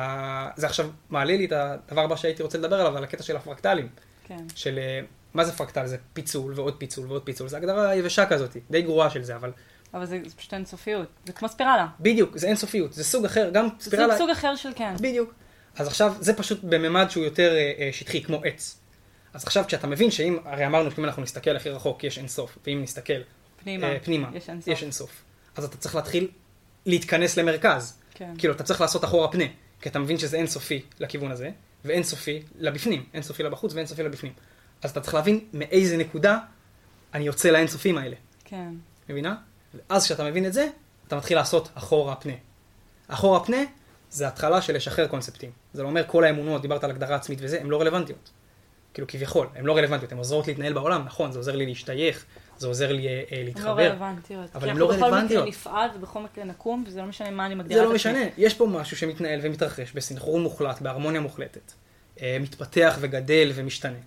זה עכשיו מעלה לי את הדבר הבא שהייתי רוצה לדבר עליו, על הקטע של הפרקטלים. כן. של אה, מה זה פרקטל? זה פיצול ועוד פיצול ועוד פיצול. זו הגדרה יבשה כזאת, די גרועה של זה, אבל אבל זה, זה פשוט אינסופיות. זה כמו ספירלה. בדיוק, זה אינסופיות. זה סוג אחר, גם זה ספירלה... סוג אחר של כן. בדיוק. אז עכשיו, זה פשוט בממד שהוא יותר אה, אה, שטחי, כמו עץ. אז עכשיו כשאתה מבין שאם, הרי אמרנו שאם אנחנו נסתכל הכי רחוק יש אינסוף, ואם נסתכל פנימה. אה, פנימה יש אינסוף. יש אינסוף. אז אתה צריך להתחיל להתכנס למרכז. כן. כאילו, אתה צריך לעשות אחורה פנה, כי אתה מבין שזה אינסופי לכיוון הזה, ואינסופי לבפנים, אינסופי לבחוץ ואינסופי לבפנים. אז אתה צריך להבין מאיזה נקודה אני יוצא לאינסופים האלה, כן. מבינה? ואז כשאתה מבין את זה, אתה מתחיל לעשות אחורה פנה. אחורה פנה זה התחלה של לשחרר קונספטים. זה לא אומר כל האמונות, דיברת על הגדרה עצמית וזה, הן לא רלוונטיות. כאילו כביכול, הן לא רלוונטיות, הן עוזרות להתנהל בעולם, נכון, זה עוזר לי להשתייך, זה עוזר לי אה, אה, הן לא להתחבר. רלוונטיות. אבל כי הן אנחנו לא בכל רלוונטיות. מקרה נפעל ובכל מקרה נקום, וזה לא משנה מה אני מגדירה זה לא. משנה, יש פה משהו שמתנהל ומתרחש בסנכרון מוחלט, בהרמוניה מוחלטת. אה, מתפתח וגדל ומשתנה.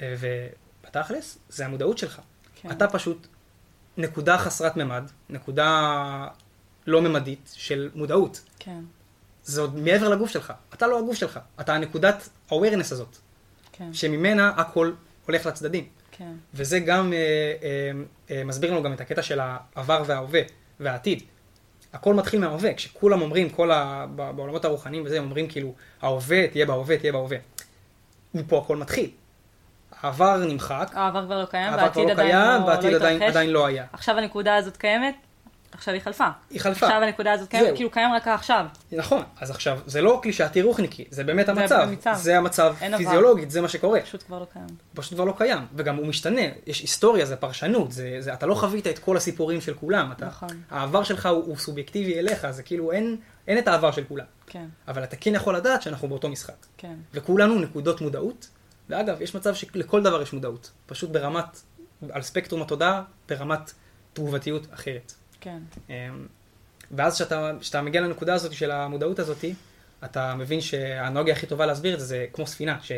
ובתכלס, זה המודעות שלך. כן. אתה פשוט נקודה חסרת ממד, נקודה לא ממדית של מודעות. כן. זה עוד מעבר לגוף שלך. אתה לא הגוף שלך, אתה הנקודת awareness הזאת, כן. שממנה הכל הולך לצדדים. כן. וזה גם אה, אה, אה, מסביר לנו גם את הקטע של העבר וההווה והעתיד. הכל מתחיל מההווה, כשכולם אומרים, כל ה... בעולמות הרוחניים וזה, הם אומרים כאילו, ההווה תהיה בהווה, תהיה בהווה. מפה הכל מתחיל. העבר נמחק, העבר כבר לא קיים, כבר והעתיד לא עדיין קיים, לא לא עדיין. עדיין לא היה. עכשיו הנקודה הזאת קיימת, עכשיו היא חלפה. היא חלפה. עכשיו הנקודה הזאת קיימת, זהו. כאילו קיים רק עכשיו. נכון, אז עכשיו, זה לא קלישאתי רוחניקי, זה באמת זה המצב. המצב. זה המצב. פיזיולוגית, זה מה שקורה. פשוט כבר לא קיים. פשוט כבר לא קיים, וגם הוא משתנה, יש היסטוריה, זה פרשנות, זה, זה, אתה לא חווית את כל הסיפורים של כולם, אתה, נכון. העבר שלך הוא, הוא סובייקטיבי אליך, זה כאילו אין, אין את העבר של כולם, כן, אבל אתה כן יכול לדעת שאנחנו באותו משחק, כן. וכולנו נקודות מודעות, ואגב, יש מצב שלכל דבר יש מודעות, פשוט ברמת, על ספקטרום התודעה, ברמת תגובתיות אחרת. כן. אמ, ואז כשאתה מגיע לנקודה הזאת של המודעות הזאת, אתה מבין שהאנלוגיה הכי טובה להסביר את זה, זה כמו ספינה ש-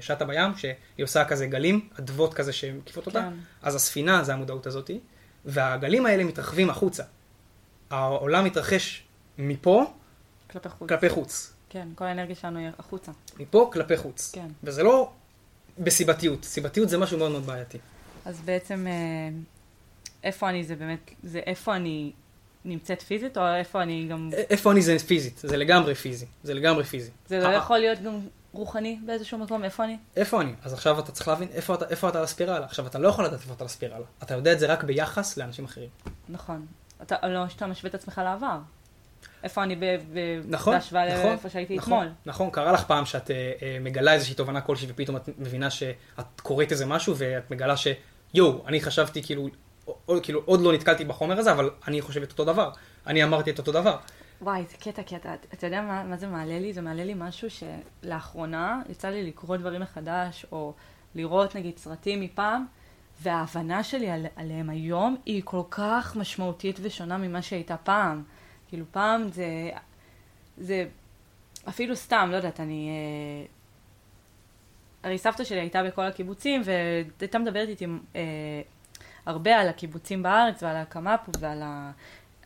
ששטה בים, שהיא עושה כזה גלים, אדוות כזה שמקיפות אותה, כן. אז הספינה זה המודעות הזאת, והגלים האלה מתרחבים החוצה. העולם מתרחש מפה כלפי חוץ. כלפי חוץ. כן, כל האנרגיה שלנו היא החוצה. מפה כלפי חוץ. כן. וזה לא בסיבתיות, סיבתיות זה משהו מאוד מאוד בעייתי. אז בעצם, אה, איפה אני זה באמת, זה איפה אני נמצאת פיזית, או איפה אני גם... איפה אני זה פיזית, זה לגמרי פיזי, זה לגמרי פיזי. זה לא ה- יכול להיות גם רוחני באיזשהו מקום, איפה אני? איפה אני? אז עכשיו אתה צריך להבין איפה אתה, איפה אתה על הספירלה. עכשיו, אתה לא יכול לדעת איפה אתה על הספירלה. אתה יודע את זה רק ביחס לאנשים אחרים. נכון. אתה לא שאתה משווה את עצמך לעבר. איפה אני נכון, בהשוואה נכון, לאיפה שהייתי נכון, אתמול. נכון, קרה לך פעם שאת אה, אה, מגלה איזושהי תובנה כלשהי ופתאום את מבינה שאת קוראת איזה משהו ואת מגלה ש... יואו, אני חשבתי כאילו, או, כאילו, עוד לא נתקלתי בחומר הזה, אבל אני חושבת אותו דבר. אני אמרתי את אותו דבר. וואי, זה קטע, כי אתה, אתה יודע מה, מה זה מעלה לי? זה מעלה לי משהו שלאחרונה יצא לי לקרוא דברים מחדש, או לראות נגיד סרטים מפעם, וההבנה שלי על, עליהם היום היא כל כך משמעותית ושונה ממה שהייתה פעם. כאילו פעם זה, זה אפילו סתם, לא יודעת, אני... אה, הרי סבתא שלי הייתה בכל הקיבוצים והייתה מדברת איתי אה, הרבה על הקיבוצים בארץ ועל ההקמה פה ועל ה,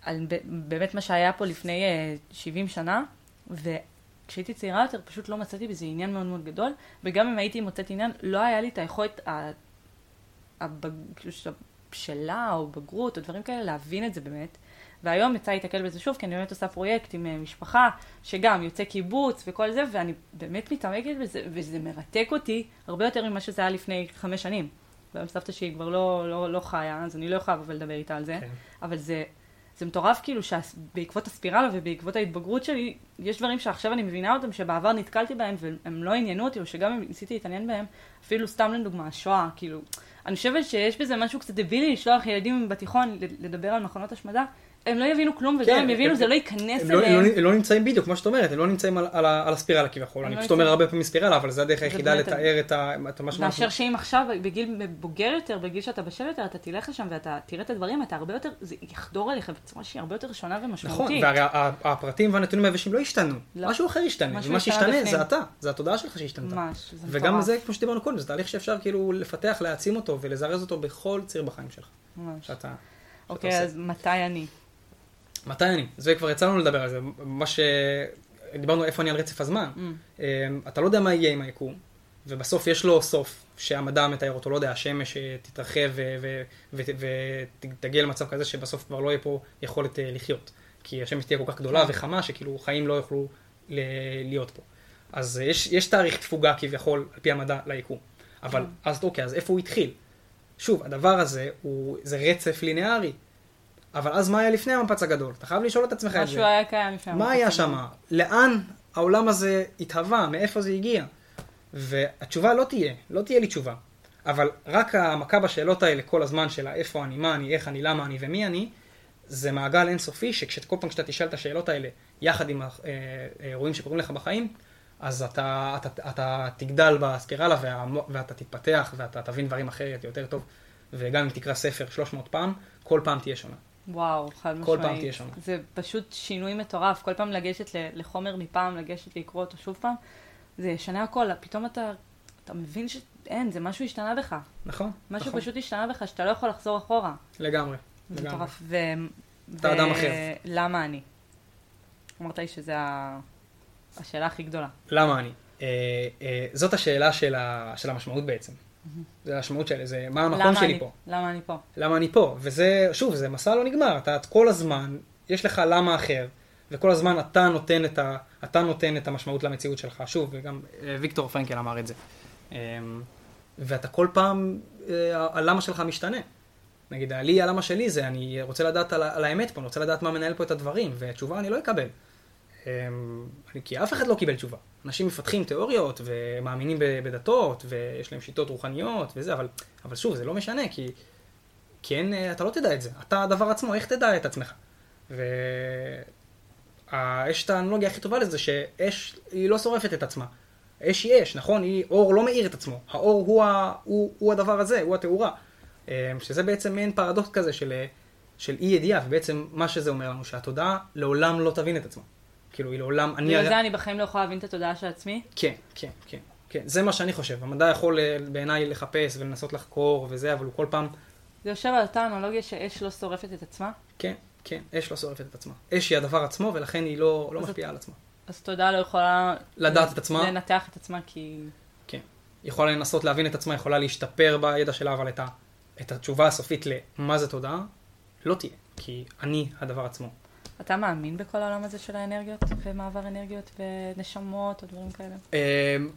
על באמת מה שהיה פה לפני אה, 70 שנה. וכשהייתי צעירה יותר פשוט לא מצאתי בזה עניין מאוד מאוד גדול, וגם אם הייתי מוצאת עניין, לא היה לי את היכולת הבשלה כאילו, או בגרות או דברים כאלה להבין את זה באמת. והיום יצא להתקל בזה שוב, כי אני באמת עושה פרויקט עם אה, משפחה, שגם יוצא קיבוץ וכל זה, ואני באמת מתעמקת בזה, וזה מרתק אותי הרבה יותר ממה שזה היה לפני חמש שנים. והיום סבתא שלי כבר לא, לא, לא חיה, אז אני לא יכולה לבוא לדבר איתה על זה, כן. אבל זה, זה מטורף כאילו שבעקבות הספירלה ובעקבות ההתבגרות שלי, יש דברים שעכשיו אני מבינה אותם, שבעבר נתקלתי בהם והם לא עניינו אותי, או שגם אם ניסיתי להתעניין בהם, אפילו סתם לדוגמה, השואה, כאילו, אני חושבת שיש בזה משהו קצת דבילי לשלוח ילדים בתיכון לדבר על מכונות השמדה, הם לא יבינו כלום, וגם כן, הם יבינו, זה לא ייכנס לא- אליהם. הם לא נמצאים בדיוק, כמו שאת אומרת, הם לא נמצאים על הספירלה כביכול. אני לא פשוט אומר הרבה פעמים ספירלה, אבל זה הדרך היחידה לתאר את מה שאנחנו... מאשר שאם עכשיו, בגיל בוגר יותר, בגיל שאתה בשל יותר, אתה תלך לשם ואתה תראה את הדברים, אתה הרבה יותר, זה יחדור אליך בצורה שהיא הרבה יותר שונה ומשמעותית. נכון, והרי הפרטים והנתונים היבשים לא השתנו. לא. משהו אחר ישתנה, ומה שישתנה זה אתה, זה התודעה שלך שהשתנתה. ממש, זה מטורף. וגם זה, כמו שדיברנו קודם, זה תהליך שאפשר כאילו לפתח, להעצים אותו ולזרז אותו בכל ציר בחיים שלך. ממש. אוקיי, אז מתי אני? מתי אני? זה כבר יצא לנו לדבר על זה. מה ש... דיברנו איפה אני על רצף הזמן. Mm. אמ, אתה לא יודע מה יהיה עם היקום, ובסוף יש לו סוף, שהמדע מתאר אותו, לא יודע, השמש אה, תתרחב ותגיע למצב כזה שבסוף כבר לא יהיה פה יכולת אה, לחיות. כי השמש תהיה כל כך גדולה כן. וחמה, שכאילו חיים לא יוכלו להיות פה. אז יש, יש תאריך תפוגה כביכול, על פי המדע, ליקום. אבל כן. אז אוקיי, אז איפה הוא התחיל? שוב, הדבר הזה הוא, זה רצף ליניארי. אבל אז מה היה לפני המפץ הגדול? אתה חייב לשאול את עצמך את זה. משהו היה קיים לפני המפץ הגדול. מה היה שם? לאן העולם הזה התהווה? מאיפה זה הגיע? והתשובה לא תהיה, לא תהיה לי תשובה. אבל רק המכה בשאלות האלה כל הזמן של איפה אני, מה אני, איך אני, למה אני ומי אני, זה מעגל אינסופי שכל פעם שאתה תשאל את השאלות האלה יחד עם האירועים שקורים לך בחיים, אז אתה, אתה, אתה, אתה תגדל בספירלה וה, ואתה תתפתח ואתה תבין דברים אחרת יותר טוב. וגם אם תקרא ספר 300 פעם, כל פעם תהיה שונה. וואו, חד משמעית. כל פעם תהיה שונה. זה פשוט שינוי מטורף. כל פעם לגשת לחומר מפעם, לגשת לקרוא אותו שוב פעם, זה ישנה הכל. פתאום אתה, אתה מבין שאין, זה משהו השתנה בך. נכון. משהו נכון. פשוט השתנה בך, שאתה לא יכול לחזור אחורה. לגמרי. זה מטורף. ו... אתה ו... אדם אחר. למה אני? אמרת לי שזו השאלה הכי גדולה. למה אני? אה, אה, זאת השאלה של, ה... של המשמעות בעצם. זה המשמעות שלי, זה מה המקום שלי אני, פה. למה אני פה? למה אני פה. וזה, שוב, זה מסע לא נגמר. אתה כל הזמן, יש לך למה אחר, וכל הזמן אתה נותן את, ה, אתה נותן את המשמעות למציאות שלך. שוב, וגם אה, ויקטור פרנקל אמר את זה. אמ, ואתה כל פעם, אה, הלמה שלך משתנה. נגיד, לי, הלמה שלי זה, אני רוצה לדעת על, על האמת פה, אני רוצה לדעת מה מנהל פה את הדברים, ותשובה אני לא אקבל. אמ, כי אף אחד לא קיבל תשובה. אנשים מפתחים תיאוריות ומאמינים בדתות ויש להם שיטות רוחניות וזה, אבל, אבל שוב, זה לא משנה, כי, אין, אתה לא תדע את זה. אתה הדבר עצמו, איך תדע את עצמך? ויש את האנלוגיה הכי טובה לזה, שאש היא לא שורפת את עצמה. אש היא אש, נכון? היא, אור לא מאיר את עצמו. האור הוא, ה, הוא, הוא הדבר הזה, הוא התאורה. אמ, שזה בעצם מעין פרדוקס כזה של, של אי ידיעה, ובעצם מה שזה אומר לנו, שהתודעה לעולם לא תבין את עצמה. כאילו, היא לעולם... בגלל זה אני בחיים לא יכולה להבין את התודעה של עצמי? כן, כן, כן. כן, זה מה שאני חושב. המדע יכול אה, בעיניי לחפש ולנסות לחקור וזה, אבל הוא כל פעם... זה יושב על אותה אנלוגיה שאש לא שורפת את עצמה? כן, כן, אש לא שורפת את עצמה. אש היא הדבר עצמו, ולכן היא לא, לא משפיעה על עצמה. אז תודעה לא יכולה... לדעת את עצמה. לנתח את עצמה כי... כן. היא יכולה לנסות להבין את עצמה, יכולה להשתפר בידע שלה, אבל את, ה, את התשובה הסופית למה זה תודעה, לא תהיה. כי אני הדבר עצמו. אתה מאמין בכל העולם הזה של האנרגיות ומעבר אנרגיות ונשמות או דברים כאלה? אמ,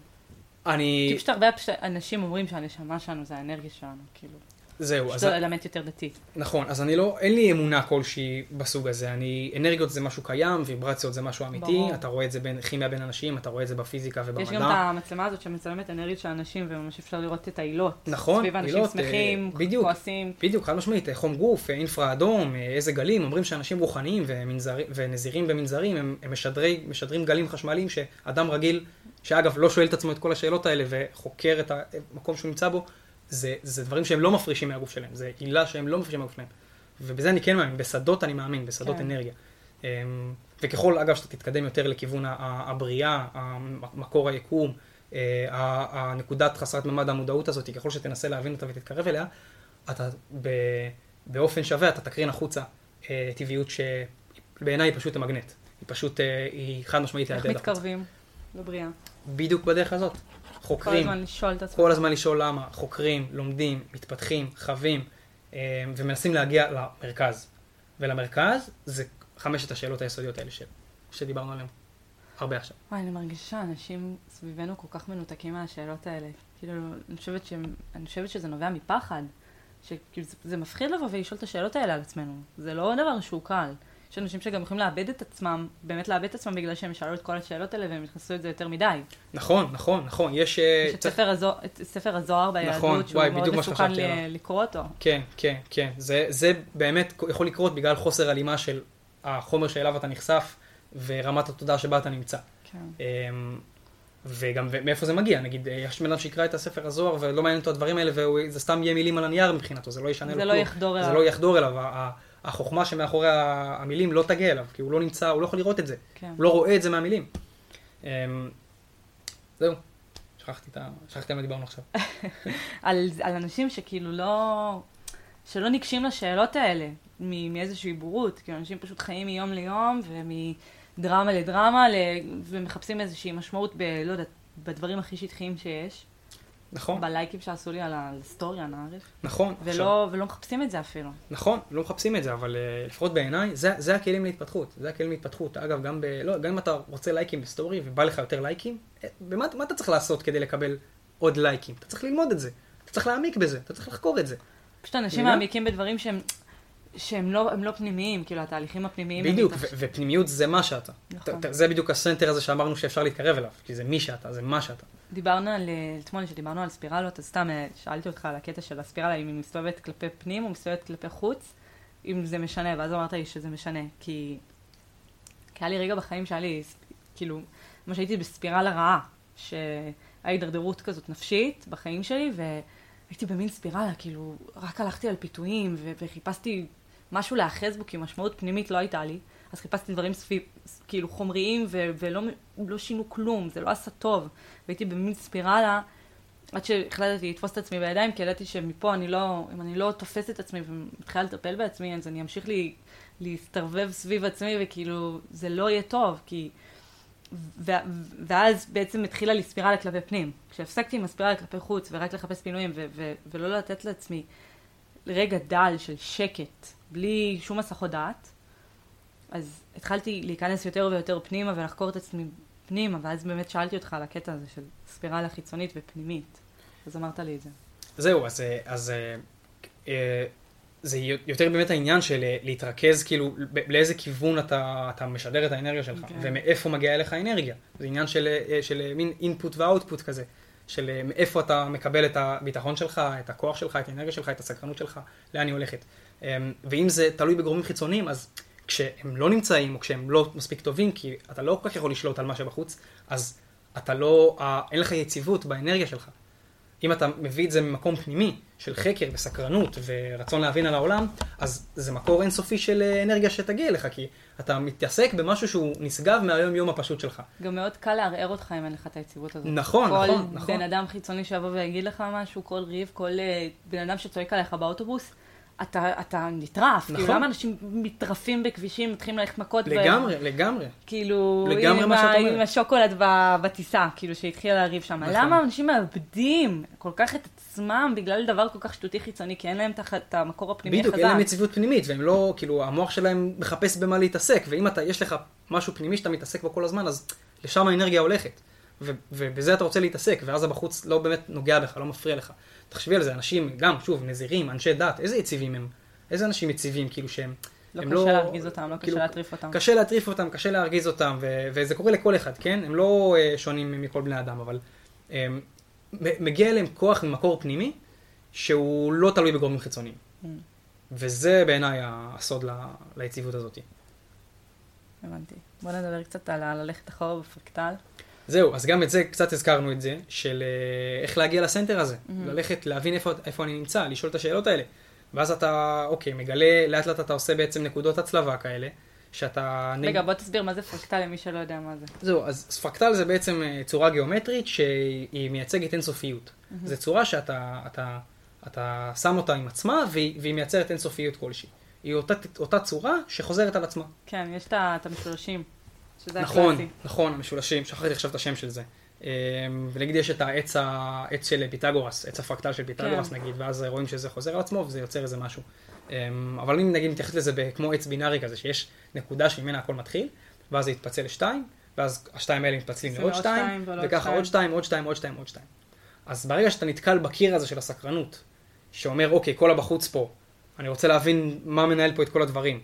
אני... כי פשוט הרבה אנשים אומרים שהנשמה שלנו זה האנרגיה שלנו, כאילו. זהו. זה אלמנט יותר דתי. נכון, אז אני לא, אין לי אמונה כלשהי בסוג הזה. אני, אנרגיות זה משהו קיים, ויברציות זה משהו אמיתי, ברור. אתה רואה את זה בין כימיה בין אנשים, אתה רואה את זה בפיזיקה ובמדע. יש גם את המצלמה הזאת שמצלמת אנרגיות של אנשים, וממש אפשר לראות את העילות. נכון, סביב אנשים עילות, שמחים, אה, בדיוק, כועסים. בדיוק, חד משמעית, חום גוף, אינפרה אדום, אה, איזה גלים, אומרים שאנשים רוחניים ומנזר, ונזירים ומנזרים, הם, הם משדרי, משדרים גלים חשמליים שאדם רגיל, שאגב לא שואל את עצמו את כל השאלות האלה וחוקר את המקום שהוא נמצא בו, זה, זה דברים שהם לא מפרישים מהגוף שלהם, זה עילה שהם לא מפרישים מהגוף שלהם. ובזה אני כן מאמין, בשדות אני מאמין, בשדות כן. אנרגיה. אמ, וככל, אגב, שאתה תתקדם יותר לכיוון הבריאה, מקור היקום, אה, הנקודת חסרת ממד המודעות הזאת, ככל שתנסה להבין אותה ותתקרב אליה, אתה באופן שווה, אתה תקרין החוצה אה, טבעיות שבעיניי היא פשוט המגנט. היא פשוט, אה, היא חד משמעית איך מתקרבים לבריאה? בדיוק בדרך הזאת. חוקרים. כל הזמן לשאול את עצמך. כל הזמן לשאול למה. חוקרים, לומדים, מתפתחים, חווים, ומנסים להגיע למרכז. ולמרכז זה חמשת השאלות היסודיות האלה של, שדיברנו עליהן הרבה עכשיו. וואי, אני מרגישה שאנשים סביבנו כל כך מנותקים מהשאלות האלה. כאילו, אני חושבת, ש... אני חושבת שזה נובע מפחד. שכאילו, זה, זה מפחיד לבוא ולשאול את השאלות האלה על עצמנו. זה לא דבר שהוא קל. יש אנשים שגם יכולים לאבד את עצמם, באמת לאבד את עצמם בגלל שהם שאלו את כל השאלות האלה והם נכנסו את זה יותר מדי. נכון, נכון, נכון. יש... אה, יש את ספר, הזוהר, את ספר הזוהר ביהדות, נכון, שהוא וואי, מאוד מסוכן לקרוא אותו. כן, כן, כן. זה, זה באמת יכול לקרות בגלל חוסר הלימה של החומר שאליו אתה נחשף ורמת התודעה שבה אתה נמצא. כן. אמ, וגם מאיפה זה מגיע, נגיד, אה, יש בן אדם שיקרא את הספר הזוהר ולא מעניין אותו הדברים האלה וזה סתם יהיה מילים על הנייר מבחינתו, זה לא ישנה לו כלום. זה לא יחדור אליו. זה לא יחדור אליו, החוכמה שמאחורי המילים לא תגיע אליו, כי הוא לא נמצא, הוא לא יכול לראות את זה, כן. הוא לא רואה את זה מהמילים. אמ, זהו, שכחתי את ה... שכחתי על מה דיברנו עכשיו. על, על אנשים שכאילו לא... שלא ניגשים לשאלות האלה מאיזושהי בורות, כי אנשים פשוט חיים מיום ליום ומדרמה לדרמה ומחפשים איזושהי משמעות ב... לא יודעת, בדברים הכי שטחיים שיש. נכון. בלייקים שעשו לי על הסטורי, נערף. נכון. ולא, עכשיו... ולא מחפשים את זה אפילו. נכון, לא מחפשים את זה, אבל uh, לפחות בעיניי, זה, זה הכלים להתפתחות. זה הכלים להתפתחות. אגב, גם, ב, לא, גם אם אתה רוצה לייקים בסטורי ובא לך יותר לייקים, אה, במה, מה אתה צריך לעשות כדי לקבל עוד לייקים? אתה צריך ללמוד את זה. אתה צריך להעמיק בזה, אתה צריך לחקור את זה. פשוט אנשים מעמיקים בדברים שהם שהם לא, לא פנימיים, כאילו התהליכים הפנימיים. בדיוק, ו- ופנימיות זה מה שאתה. נכון. זה בדיוק הסנטר הזה שאמרנו שאפשר להתקרב אליו, כי זה מי שאתה, זה מה שאתה. דיברנו על, אתמול כשדיברנו על ספירלות, אז סתם אה, שאלתי אותך על הקטע של הספירלה, אם היא מסתובבת כלפי פנים או מסתובבת כלפי חוץ, אם זה משנה, ואז אמרת לי שזה משנה, כי... כי היה לי רגע בחיים שהיה לי, כאילו, כמו שהייתי בספירלה רעה, שהיה הידרדרות כזאת נפשית בחיים שלי, והייתי במין ספירלה, כאילו, רק הלכתי על פיתויים, וחיפשתי משהו להאחז בו, כי משמעות פנימית לא הייתה לי. אז חיפשתי דברים סביב, כאילו חומריים, ו- ולא לא שינו כלום, זה לא עשה טוב. והייתי במין ספירלה, עד שהחלטתי לתפוס את עצמי בידיים, כי ידעתי שמפה אני לא, אם אני לא תופסת את עצמי ומתחילה לטפל בעצמי, אז אני אמשיך לי, להסתרבב סביב עצמי, וכאילו, זה לא יהיה טוב, כי... ו- ואז בעצם התחילה לי ספירלה כלפי פנים. כשהפסקתי עם הספירלה כלפי חוץ, ורק לחפש פינויים, ו- ו- ולא לתת לעצמי רגע דל של שקט, בלי שום הסחות דעת, אז התחלתי להיכנס יותר ויותר פנימה ולחקור את עצמי פנימה, ואז באמת שאלתי אותך על הקטע הזה של ספירלה חיצונית ופנימית. אז אמרת לי את זה. זהו, אז, אז אה, אה, זה יותר באמת העניין של אה, להתרכז, כאילו, לאיזה כיוון אתה, אתה משדר את האנרגיה שלך, okay. אוקיי. ומאיפה מגיעה אליך האנרגיה. זה עניין של, של מין אינפוט ואוטפוט כזה. של אה, מאיפה אתה מקבל את הביטחון שלך, את הכוח שלך, את האנרגיה שלך, את הסקרנות שלך, לאן היא הולכת. אמ, ואם זה תלוי בגורמים חיצוניים, אז כשהם לא נמצאים, או כשהם לא מספיק טובים, כי אתה לא כל כך יכול לשלוט על מה שבחוץ, אז אתה לא, אין לך יציבות באנרגיה שלך. אם אתה מביא את זה ממקום פנימי של חקר וסקרנות ורצון להבין על העולם, אז זה מקור אינסופי של אנרגיה שתגיע אליך, כי אתה מתעסק במשהו שהוא נשגב מהיום-יום הפשוט שלך. גם מאוד קל לערער אותך אם אין לך את היציבות הזאת. נכון, נכון, נכון. כל בן אדם חיצוני שיבוא ויגיד לך משהו, כל ריב, כל אה, בן אדם שצועק עליך באוטובוס, אתה, אתה נטרף, כאילו, נכון. כאילו למה אנשים מטרפים בכבישים, מתחילים ללכת מכות? לגמרי, ו... לגמרי. כאילו, לגמרי מה שאת אומרת. עם השוקולד בטיסה, כאילו, שהתחילה לריב שם. נכון. למה אנשים מאבדים כל כך את עצמם בגלל דבר כל כך שטותי חיצוני, כי אין להם את המקור הפנימי החזק. בדיוק, אין להם יציבות פנימית, והם לא, כאילו, המוח שלהם מחפש במה להתעסק, ואם אתה, יש לך משהו פנימי שאתה מתעסק בו כל הזמן, אז לשם האנרגיה הולכת. ובזה אתה רוצה להתעסק, ואז הבחוץ לא באמת נוגע בך, לא מפריע לך. תחשבי על זה, אנשים, גם, שוב, נזירים, אנשי דת, איזה יציבים הם? איזה אנשים יציבים, כאילו שהם... לא קשה לא, להרגיז אותם, לא כאילו, קשה להטריף אותם. קשה להטריף אותם, קשה להרגיז אותם, ו- וזה קורה לכל אחד, כן? הם לא uh, שונים מכל בני אדם, אבל um, מגיע אליהם כוח ממקור פנימי, שהוא לא תלוי בגורמים חיצוניים. Mm. וזה בעיניי הסוד ל- ליציבות הזאת. הבנתי. בוא נדבר קצת על ללכת אחורה בפרקטל. זהו, אז גם את זה, קצת הזכרנו את זה, של אה, איך להגיע לסנטר הזה. Mm-hmm. ללכת, להבין איפה, איפה אני נמצא, לשאול את השאלות האלה. ואז אתה, אוקיי, מגלה, לאט לאט אתה עושה בעצם נקודות הצלבה כאלה, שאתה... רגע, בוא תסביר מה זה פרקטל למי שלא יודע מה זה. זהו, אז פרקטל זה בעצם אה, צורה גיאומטרית שהיא מייצגת אינסופיות. Mm-hmm. זו צורה שאתה אתה, אתה שם אותה עם עצמה, והיא, והיא מייצרת אינסופיות כלשהי. היא אותה, אותה צורה שחוזרת על עצמה. כן, יש את המשולשים. שזה נכון, הקלאסי. נכון, המשולשים, שכחתי עכשיו את השם של זה. אמ, ונגיד יש את העץ, העץ של פיתגורס, עץ הפרקטל של פיתגורס כן. נגיד, ואז רואים שזה חוזר על עצמו וזה יוצר איזה משהו. אמ, אבל אם נגיד מתייחס לזה כמו עץ בינארי כזה, שיש נקודה שממנה הכל מתחיל, ואז זה יתפצל לשתיים, ואז השתיים האלה מתפצלים לעוד שתיים, וככה עוד שתיים, עוד שתיים, עוד שתיים, עוד שתיים. אז ברגע שאתה נתקל בקיר הזה של הסקרנות, שאומר, אוקיי, כל הבחוץ פה, אני רוצה להבין מה מנהל פה את כל הדברים,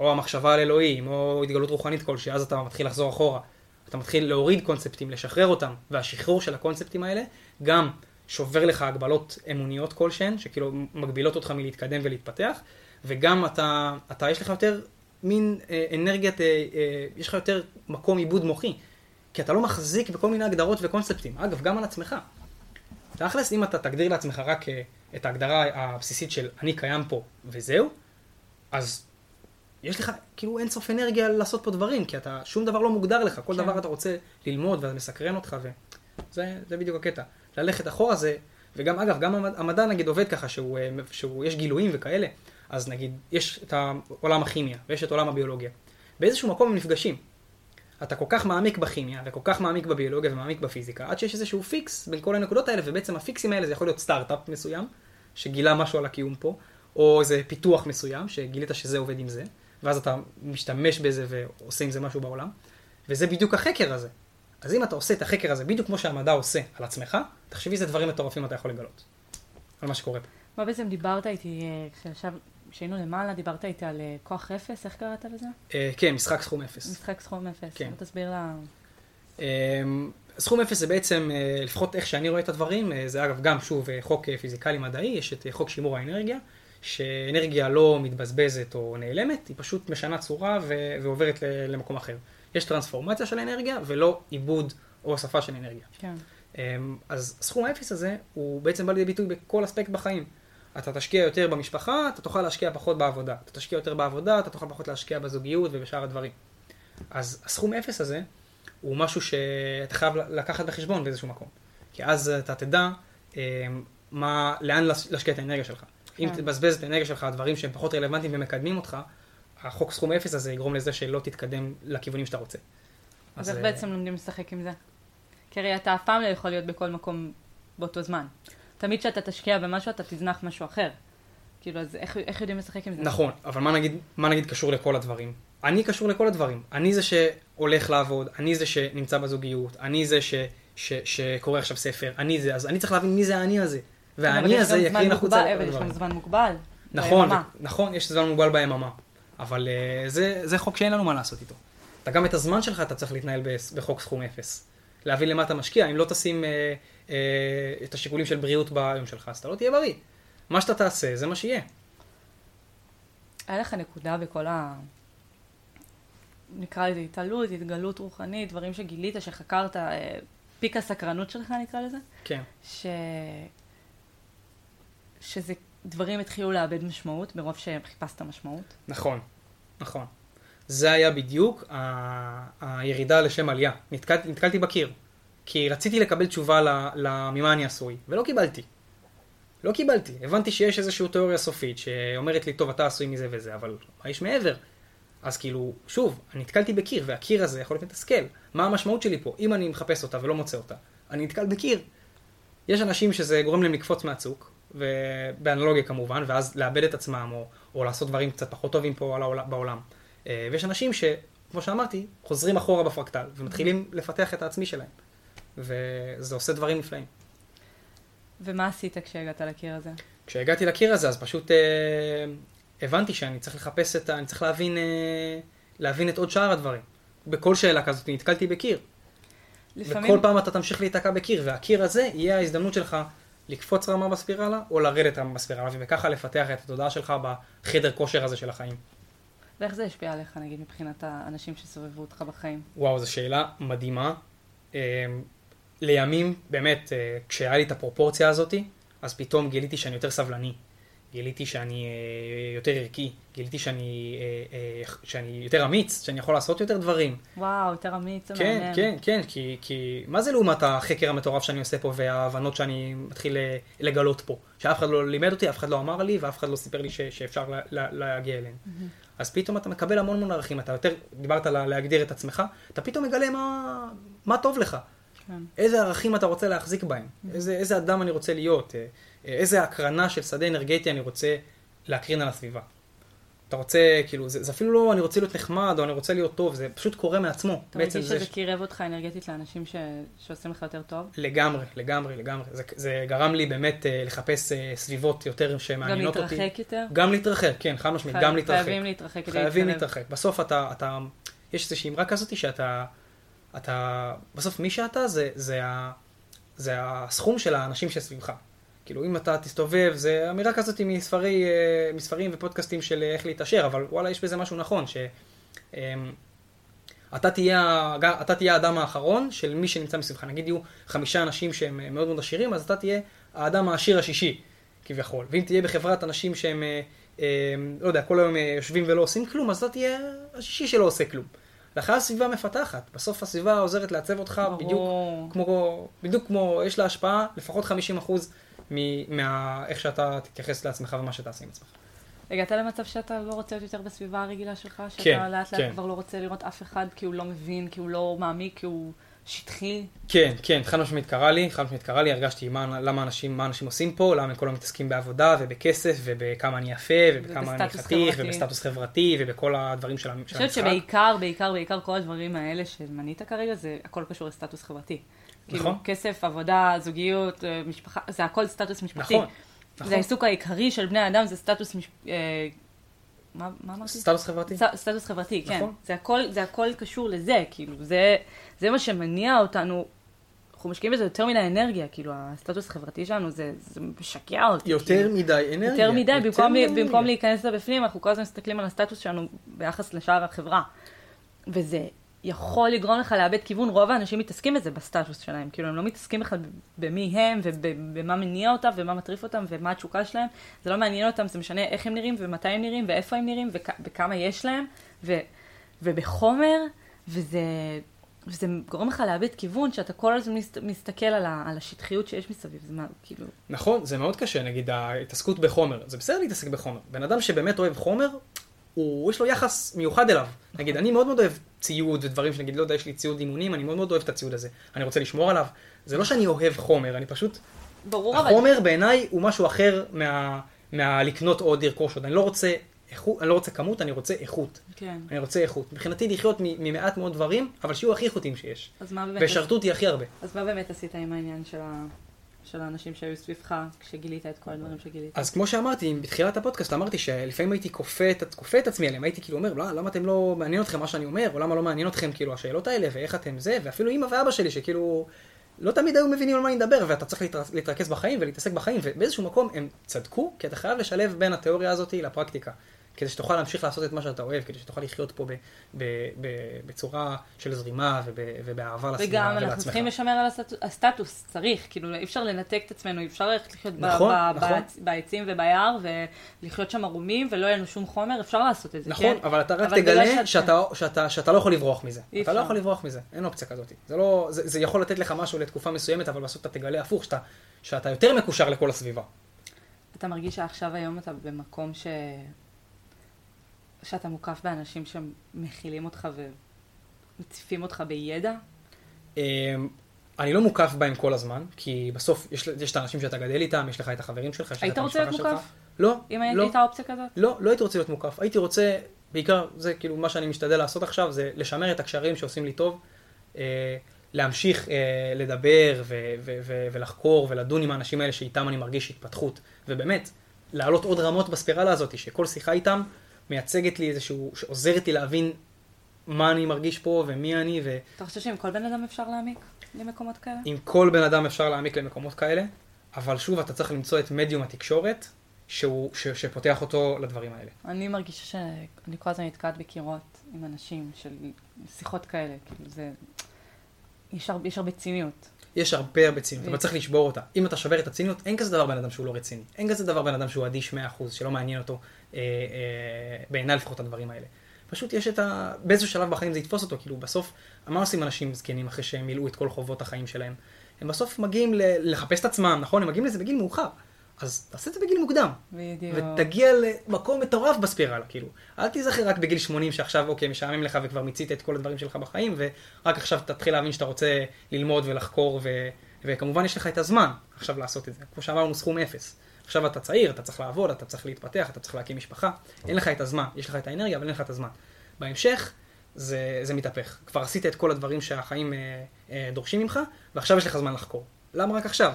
או המחשבה על אלוהים, או התגלות רוחנית כלשהי, אז אתה מתחיל לחזור אחורה. אתה מתחיל להוריד קונספטים, לשחרר אותם, והשחרור של הקונספטים האלה גם שובר לך הגבלות אמוניות כלשהן, שכאילו מגבילות אותך מלהתקדם ולהתפתח, וגם אתה, אתה יש לך יותר מין אה, אנרגיית, אה, אה, יש לך יותר מקום עיבוד מוחי, כי אתה לא מחזיק בכל מיני הגדרות וקונספטים. אגב, גם על עצמך. תכלס, אם אתה תגדיר לעצמך רק אה, את ההגדרה הבסיסית של אני קיים פה וזהו, אז יש לך כאילו אין סוף אנרגיה לעשות פה דברים, כי אתה, שום דבר לא מוגדר לך, כל כן. דבר אתה רוצה ללמוד וזה מסקרן אותך, וזה בדיוק הקטע. ללכת אחורה זה, וגם אגב, גם המדע נגיד עובד ככה, שהוא, אה, שהוא, יש גילויים וכאלה, אז נגיד, יש את עולם הכימיה, ויש את עולם הביולוגיה. באיזשהו מקום הם נפגשים. אתה כל כך מעמיק בכימיה, וכל כך מעמיק בביולוגיה ומעמיק בפיזיקה, עד שיש איזשהו פיקס בין כל הנקודות האלה, ובעצם הפיקסים האלה זה יכול להיות סטארט-אפ מסוים, שגילה משהו על הקיום פה, או איזה פיתוח מסוים, שגילית שזה עובד עם זה. ואז אתה משתמש בזה ועושה עם זה משהו בעולם, וזה בדיוק החקר הזה. אז אם אתה עושה את החקר הזה בדיוק כמו שהמדע עושה על עצמך, תחשבי איזה דברים מטורפים אתה יכול לגלות, על מה שקורה פה. מה בעצם דיברת איתי, אה, כשהיינו למעלה, דיברת איתי על אה, כוח אפס, איך קראת לזה? אה, כן, משחק סכום אפס. משחק סכום אפס, כן. תסביר לה... סכום אפס זה בעצם, לפחות איך שאני רואה את הדברים, זה אגב גם שוב חוק פיזיקלי מדעי, יש את חוק שימור האנרגיה, שאנרגיה לא מתבזבזת או נעלמת, היא פשוט משנה צורה ו- ועוברת למקום אחר. יש טרנספורמציה של אנרגיה ולא עיבוד או הוספה של אנרגיה. כן. אמ, אז סכום האפס הזה הוא בעצם בא לידי ביטוי בכל אספקט בחיים. אתה תשקיע יותר במשפחה, אתה תוכל להשקיע פחות בעבודה. אתה תשקיע יותר בעבודה, אתה תוכל פחות להשקיע בזוגיות ובשאר הדברים. אז הסכום אפס הזה הוא משהו שאתה חייב לקחת בחשבון באיזשהו מקום. כי אז אתה תדע אמ, מה, לאן להשקיע את האנרגיה שלך. אם כן. תבזבז את האנרגיה שלך על דברים שהם פחות רלוונטיים ומקדמים אותך, החוק סכום אפס הזה יגרום לזה שלא תתקדם לכיוונים שאתה רוצה. אז איך אה, בעצם לומדים לשחק עם זה? כי הרי אתה אף פעם לא יכול להיות בכל מקום באותו זמן. תמיד כשאתה תשקיע במשהו, אתה תזנח משהו אחר. כאילו, אז איך, איך יודעים לשחק עם זה? נכון, אבל מה נגיד, מה נגיד קשור לכל הדברים? אני קשור לכל הדברים. אני זה שהולך לעבוד, אני זה שנמצא בזוגיות, אני זה ש, ש, שקורא עכשיו ספר, אני זה, אז אני צריך להבין מי זה האני הזה. והאני הזה יקרין החוצה אבל יש גם זמן מוגבל. נכון, נכון, יש זמן מוגבל ביממה. אבל uh, זה, זה חוק שאין לנו מה לעשות איתו. אתה גם את הזמן שלך אתה צריך להתנהל בחוק סכום אפס. להבין למה אתה משקיע, אם לא תשים uh, uh, את השיקולים של בריאות ביום שלך, אז אתה לא תהיה בריא. מה שאתה תעשה, זה מה שיהיה. היה לך נקודה בכל ה... נקרא לזה התעלות, התגלות רוחנית, דברים שגילית, שחקרת, פיק הסקרנות שלך נקרא לזה? כן. ש... שזה דברים התחילו לאבד משמעות מרוב שחיפשת משמעות. נכון, נכון. זה היה בדיוק ה... הירידה לשם עלייה. נתקל... נתקלתי בקיר. כי רציתי לקבל תשובה ל... ל... ממה אני עשוי, ולא קיבלתי. לא קיבלתי. הבנתי שיש איזושהי תיאוריה סופית שאומרת לי, טוב, אתה עשוי מזה וזה, אבל מה יש מעבר? אז כאילו, שוב, נתקלתי בקיר, והקיר הזה יכול להיות מתסכל. מה המשמעות שלי פה? אם אני מחפש אותה ולא מוצא אותה, אני נתקל בקיר. יש אנשים שזה גורם להם לקפוץ מהצוק, ובאנלוגיה כמובן, ואז לאבד את עצמם, או, או לעשות דברים קצת פחות טובים פה בעולם. אה, ויש אנשים שכמו שאמרתי, חוזרים אחורה בפרקטל, ומתחילים לפתח את העצמי שלהם. וזה עושה דברים נפלאים. ומה עשית כשהגעת לקיר הזה? כשהגעתי לקיר הזה, אז פשוט אה, הבנתי שאני צריך לחפש את ה... אני צריך להבין, אה, להבין את עוד שאר הדברים. בכל שאלה כזאת נתקלתי בקיר. לפעמים... וכל פעם אתה תמשיך להיתקע בקיר, והקיר הזה יהיה ההזדמנות שלך לקפוץ רמה בספירלה, או לרדת רמה בספירלה, וככה לפתח את התודעה שלך בחדר כושר הזה של החיים. ואיך זה השפיע עליך, נגיד, מבחינת האנשים שסובבו אותך בחיים? וואו, זו שאלה מדהימה. לימים, באמת, כשהיה לי את הפרופורציה הזאתי, אז פתאום גיליתי שאני יותר סבלני. גיליתי שאני אה, יותר ערכי, גיליתי שאני, אה, אה, שאני יותר אמיץ, שאני יכול לעשות יותר דברים. וואו, יותר אמיץ, זה כן, מעניין. כן, כן, כי, כי מה זה לעומת החקר המטורף שאני עושה פה וההבנות שאני מתחיל לגלות פה? שאף אחד לא לימד אותי, אף אחד לא אמר לי ואף אחד לא סיפר לי ש, שאפשר לה, לה, להגיע אליהם. Mm-hmm. אז פתאום אתה מקבל המון המון ערכים, אתה יותר, דיברת על להגדיר את עצמך, אתה פתאום מגלה מה, מה טוב לך. כן. איזה ערכים אתה רוצה להחזיק בהם, mm-hmm. איזה, איזה אדם אני רוצה להיות. איזה הקרנה של שדה אנרגטי אני רוצה להקרין על הסביבה. אתה רוצה, כאילו, זה, זה אפילו לא אני רוצה להיות נחמד או אני רוצה להיות טוב, זה פשוט קורה מעצמו. אתה מרגיש שזה ש... קירב אותך אנרגטית לאנשים ש... שעושים לך יותר טוב? לגמרי, לגמרי, לגמרי. זה, זה גרם לי באמת uh, לחפש uh, סביבות יותר שמעניינות אותי. גם להתרחק יותר? גם להתרחק, כן, חד משמעית, חי... גם להתרחק. חייבים להתרחק כדי חייבים להתרחק. בסוף אתה, אתה, יש איזושהי אמרה כזאת שאתה, אתה, בסוף מי שאתה זה, זה, ה, זה הסכום של האנשים שסביבך. כאילו, אם אתה תסתובב, זה אמירה כזאת מספרי, אה, מספרים ופודקאסטים של איך להתעשר, אבל וואלה, יש בזה משהו נכון, ש... אמ, אתה תהיה, אתה תהיה האדם האחרון של מי שנמצא מסביבך. נגיד יהיו חמישה אנשים שהם מאוד מאוד עשירים, אז אתה תהיה האדם העשיר השישי, כביכול. ואם תהיה בחברת אנשים שהם, אה, אה, לא יודע, כל היום יושבים ולא עושים כלום, אז אתה תהיה השישי שלא עושה כלום. לכן הסביבה מפתחת. בסוף הסביבה עוזרת לעצב אותך בדיוק כמו, בדיוק כמו, יש לה השפעה לפחות 50 אחוז מאיך שאתה תתייחס לעצמך ומה שתעשה עם עצמך. הגעת למצב שאתה לא רוצה להיות יותר בסביבה הרגילה שלך? שאתה כן, לאט לאט כן. כבר לא רוצה לראות אף אחד כי הוא לא מבין, כי הוא לא מעמיק, כי הוא שטחי? כן, כן, חד משמעית קרה לי, חד משמעית קרה לי, הרגשתי מה, למה אנשים, מה אנשים עושים פה, למה הם כולם מתעסקים בעבודה ובכסף ובכמה אני יפה ובכמה אני חתיך ובסטטוס חברתי ובכל הדברים של המשחק. אני חושבת שבעיקר, בעיקר, בעיקר כל הדברים האלה שמנית כרגע, זה הכל קשור לסטטוס חברתי. כאילו, נכון. כסף, עבודה, זוגיות, אה, משפחה, זה הכל סטטוס משפחתי. נכון, נכון. זה העיסוק העיקרי של בני אדם, זה סטטוס מש... אה, מה, מה אמרתי? סטטוס חברתי. ס, סטטוס חברתי, כן. נכון. זה הכל, זה הכל קשור לזה, כאילו, זה, זה מה שמניע אותנו. אנחנו משקיעים בזה יותר מדי אנרגיה, כאילו, הסטטוס החברתי שלנו, זה, זה משקע אותי. יותר כאילו. מדי אנרגיה. יותר מדי, יותר במקום, מדי במקום. להיכנס לבפנים, אנחנו כל הזמן מסתכלים על הסטטוס שלנו ביחס לשאר החברה. וזה יכול לגרום לך לאבד כיוון, רוב האנשים מתעסקים בזה בסטטוס שלהם, כאילו הם לא מתעסקים בכלל במי הם ובמה מניע אותם ומה מטריף אותם ומה התשוקה שלהם, זה לא מעניין אותם, זה משנה איך הם נראים ומתי הם נראים ואיפה הם נראים וכ- וכמה יש להם. ו- ובחומר, וזה, וזה גורם לך לאבד כיוון שאתה כל הזמן מסת, מסתכל על, ה- על השטחיות שיש מסביב, זה מה, כאילו... נכון, זה מאוד קשה, נגיד ההתעסקות בחומר, זה בסדר להתעסק בחומר, בן אדם שבאמת אוהב חומר, הוא, יש לו יחס מיוחד אליו. נגיד, אני מאוד מאוד אוהב ציוד ודברים שנגיד, לא יודע, יש לי ציוד אימונים, אני מאוד מאוד אוהב את הציוד הזה. אני רוצה לשמור עליו. זה לא שאני אוהב חומר, אני פשוט... ברור, החומר אבל... בעיניי הוא משהו אחר מה, מה לקנות עוד, לרכוש עוד. אני לא רוצה איכות, אני לא רוצה כמות, אני רוצה איכות. כן. אני רוצה איכות. מבחינתי לחיות ממעט מאוד דברים, אבל שיהיו הכי איכותיים שיש. אז מה באמת... ושרתו אותי הכי הרבה. אז מה באמת עשית עם העניין של ה... של האנשים שהיו סביבך כשגילית את כל הדברים שגילית. אז כמו שאמרתי, בתחילת הפודקאסט אמרתי שלפעמים הייתי כופה את, כופה את עצמי עליהם, הייתי כאילו אומר, לא, למה אתם לא מעניין אתכם מה שאני אומר, או למה לא מעניין אתכם כאילו השאלות האלה, ואיך אתם זה, ואפילו אמא ואבא שלי שכאילו לא תמיד היו מבינים על מה אני מדבר, ואתה צריך להתרכז בחיים ולהתעסק בחיים, ובאיזשהו מקום הם צדקו, כי אתה חייב לשלב בין התיאוריה הזאת לפרקטיקה. כדי שתוכל להמשיך לעשות את מה שאתה אוהב, כדי שתוכל לחיות פה ב, ב, ב, בצורה של זרימה וב, ובאהבה לסביבה ולעצמך. וגם אנחנו צריכים לשמר על הסטטוס, הסטטוס, צריך, כאילו אי אפשר לנתק את עצמנו, אי אפשר ללכת לחיות נכון, ב, נכון. בעצ, בעצים וביער ולחיות שם ערומים ולא יהיה לנו שום חומר, אפשר לעשות את זה, נכון, כן? אבל אתה רק אבל תגלה שאתה, שאתה, שאתה, שאתה לא יכול לברוח מזה. אתה אפשר. לא יכול לברוח מזה, אין אופציה כזאת. זה, לא, זה, זה יכול לתת לך משהו לתקופה מסוימת, אבל בסוף אתה תגלה הפוך, שאתה, שאתה יותר מקושר לכל הסביבה. אתה מרגיש שעכשיו היום אתה במקום ש... שאתה מוקף באנשים שמכילים אותך ומציפים אותך בידע? אמ, אני לא מוקף בהם כל הזמן, כי בסוף יש, יש את האנשים שאתה גדל איתם, יש לך את החברים שלך, יש לך את המשפחה שלך. היית רוצה להיות מוקף? לא, אם לא. הייתה אופציה כזאת? לא, לא הייתי רוצה להיות מוקף. הייתי רוצה, בעיקר, זה כאילו מה שאני משתדל לעשות עכשיו, זה לשמר את הקשרים שעושים לי טוב, אה, להמשיך אה, לדבר ו- ו- ו- ולחקור ולדון עם האנשים האלה שאיתם אני מרגיש התפתחות, ובאמת, לעלות עוד רמות בספירלה הזאת, שכל שיחה איתם מייצגת לי איזשהו, שעוזרת לי להבין מה אני מרגיש פה ומי אני. ו... אתה חושב שעם כל בן אדם אפשר להעמיק למקומות כאלה? עם כל בן אדם אפשר להעמיק למקומות כאלה, אבל שוב, אתה צריך למצוא את מדיום התקשורת שהוא, ש, שפותח אותו לדברים האלה. אני מרגישה שאני כל הזמן נתקעת בקירות עם אנשים של שיחות כאלה, כאילו זה... יש הרבה, יש הרבה ציניות. יש הרבה הרבה ציניות, אבל צריך לשבור אותה. אם אתה שובר את הציניות, אין כזה דבר בן אדם שהוא לא רציני. אין כזה דבר בן אדם שהוא אדיש 100%, שלא מעניין אותו, בעיניי לפחות הדברים האלה. פשוט יש את ה... באיזשהו שלב בחיים זה יתפוס אותו, כאילו בסוף, מה עושים אנשים זקנים אחרי שהם מילאו את כל חובות החיים שלהם? הם בסוף מגיעים ל- לחפש את עצמם, נכון? הם מגיעים לזה בגיל מאוחר. אז תעשה את זה בגיל מוקדם. בדיוק. ותגיע למקום מטורף בספירלה, כאילו. אל תיזכר רק בגיל 80 שעכשיו, אוקיי, משעמם לך וכבר מיצית את כל הדברים שלך בחיים, ורק עכשיו תתחיל להבין שאתה רוצה ללמוד ולחקור, ו... וכמובן יש לך את הזמן עכשיו לעשות את זה. כמו שאמרנו, סכום אפס. עכשיו אתה צעיר, אתה צריך לעבוד, אתה צריך להתפתח, אתה צריך להקים משפחה. אין לך את הזמן, יש לך את האנרגיה, אבל אין לך את הזמן. בהמשך, זה, זה מתהפך. כבר עשית את כל הדברים שהחיים אה, אה, דורשים ממך, ועכשיו יש לך זמן לחקור. למה רק עכשיו?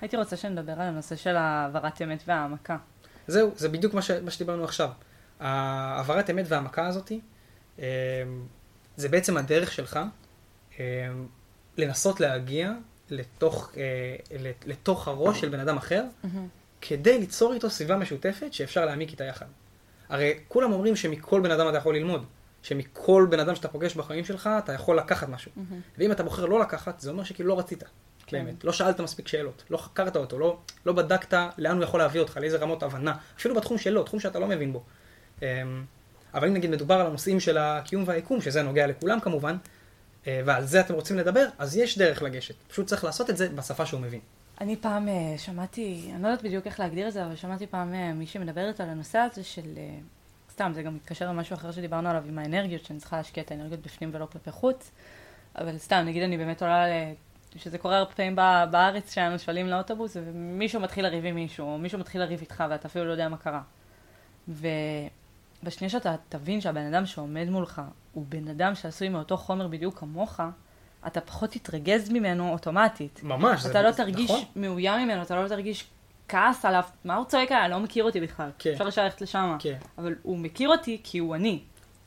הייתי רוצה שנדבר על הנושא של העברת אמת והעמקה. זהו, זה בדיוק מה, ש, מה שדיברנו עכשיו. העברת אמת והעמקה הזאתי, אה, זה בעצם הדרך שלך אה, לנסות להגיע לתוך, אה, לתוך הראש של בן אדם אחר, כדי ליצור איתו סביבה משותפת שאפשר להעמיק איתה יחד. הרי כולם אומרים שמכל בן אדם אתה יכול ללמוד, שמכל בן אדם שאתה פוגש בחיים שלך אתה יכול לקחת משהו. ואם אתה בוחר לא לקחת, זה אומר שכאילו לא רצית. כן. באמת. לא שאלת מספיק שאלות, לא חקרת אותו, לא, לא בדקת לאן הוא יכול להביא אותך, לאיזה רמות הבנה, אפילו בתחום שלו, תחום שאתה לא מבין בו. אמ, אבל אם נגיד מדובר על הנושאים של הקיום והיקום, שזה נוגע לכולם כמובן, ועל זה אתם רוצים לדבר, אז יש דרך לגשת. פשוט צריך לעשות את זה בשפה שהוא מבין. אני פעם אה, שמעתי, אני לא יודעת בדיוק איך להגדיר את זה, אבל שמעתי פעם אה, מישהי מדברת על הנושא הזה של, סתם, זה גם מתקשר למשהו אחר שדיברנו עליו עם האנרגיות, שאני צריכה להשקיע את האנרגיות בפנים ולא כלפי חוץ. אבל סתם, נגיד אני באמת עולה שזה קורה הרבה פעמים בארץ, שאנו שואלים לאוטובוס, ומישהו מתחיל לריב עם מישהו, או מישהו מתחיל לריב איתך, ואתה אפילו לא יודע מה קרה. ובשנייה שאתה תבין שהבן אדם שעומד מולך הוא בן אדם שעשוי מאותו חומר בדיוק כמוך, אתה פחות תתרגז ממנו אוטומטית. ממש, אתה זה לא תרגיש נכון? מאוים ממנו, אתה לא תרגיש כעס עליו, מה הוא צועק עליי? לא מכיר אותי בכלל. כן. אפשר ללכת לשם. כן. אבל הוא מכיר אותי כי הוא אני.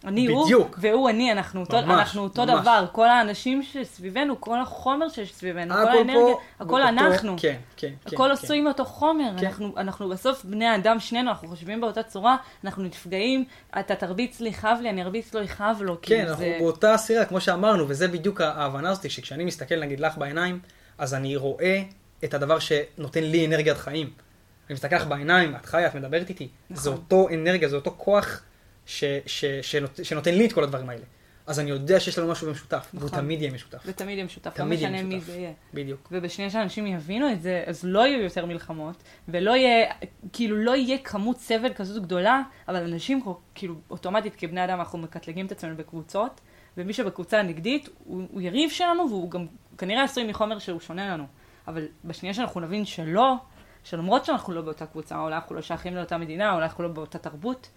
אני בדיוק. הוא, והוא אני, אנחנו אותו, ממש, אנחנו אותו ממש. דבר. כל האנשים שסביבנו, כל החומר שסביבנו, כל האנרגיה, הכל אותו, אנחנו. כן, כן, כן. הכל עשוי כן. מאותו חומר. כן. אנחנו, אנחנו בסוף בני אדם, שנינו, אנחנו חושבים באותה צורה, אנחנו נפגעים, אתה תרביץ לי, יכאב לי, אני ארביץ לו, יכאב לו. כן, אנחנו זה... באותה סירה, כמו שאמרנו, וזה בדיוק ההבנה הזאת, שכשאני מסתכל נגיד לך בעיניים, אז אני רואה את הדבר שנותן לי אנרגיית חיים. אני מסתכל לך בעיניים, את חיה, את מדברת איתי. נכון. זה אותו אנרגיה, זה אותו כוח. ש, ש, שנות, שנותן לי את כל הדברים האלה. אז אני יודע שיש לנו משהו במשותף, נכון. והוא תמיד יהיה משותף. ותמיד יהיה משותף, לא משנה מי זה יהיה. בדיוק. ובשנייה שאנשים יבינו את זה, אז לא יהיו יותר מלחמות, ולא יהיה, כאילו לא יהיה כמות סבל כזאת גדולה, אבל אנשים כאילו אוטומטית כבני אדם אנחנו מקטלגים את עצמנו בקבוצות, ומי שבקבוצה הנגדית הוא, הוא יריב שלנו, והוא גם כנראה עשוי מחומר שהוא שונה לנו. אבל בשנייה שאנחנו נבין שלא, שלמרות שאנחנו לא באותה קבוצה, אולי אנחנו לא שייכים לאותה מדינה, אולי אנחנו לא באותה תרבות,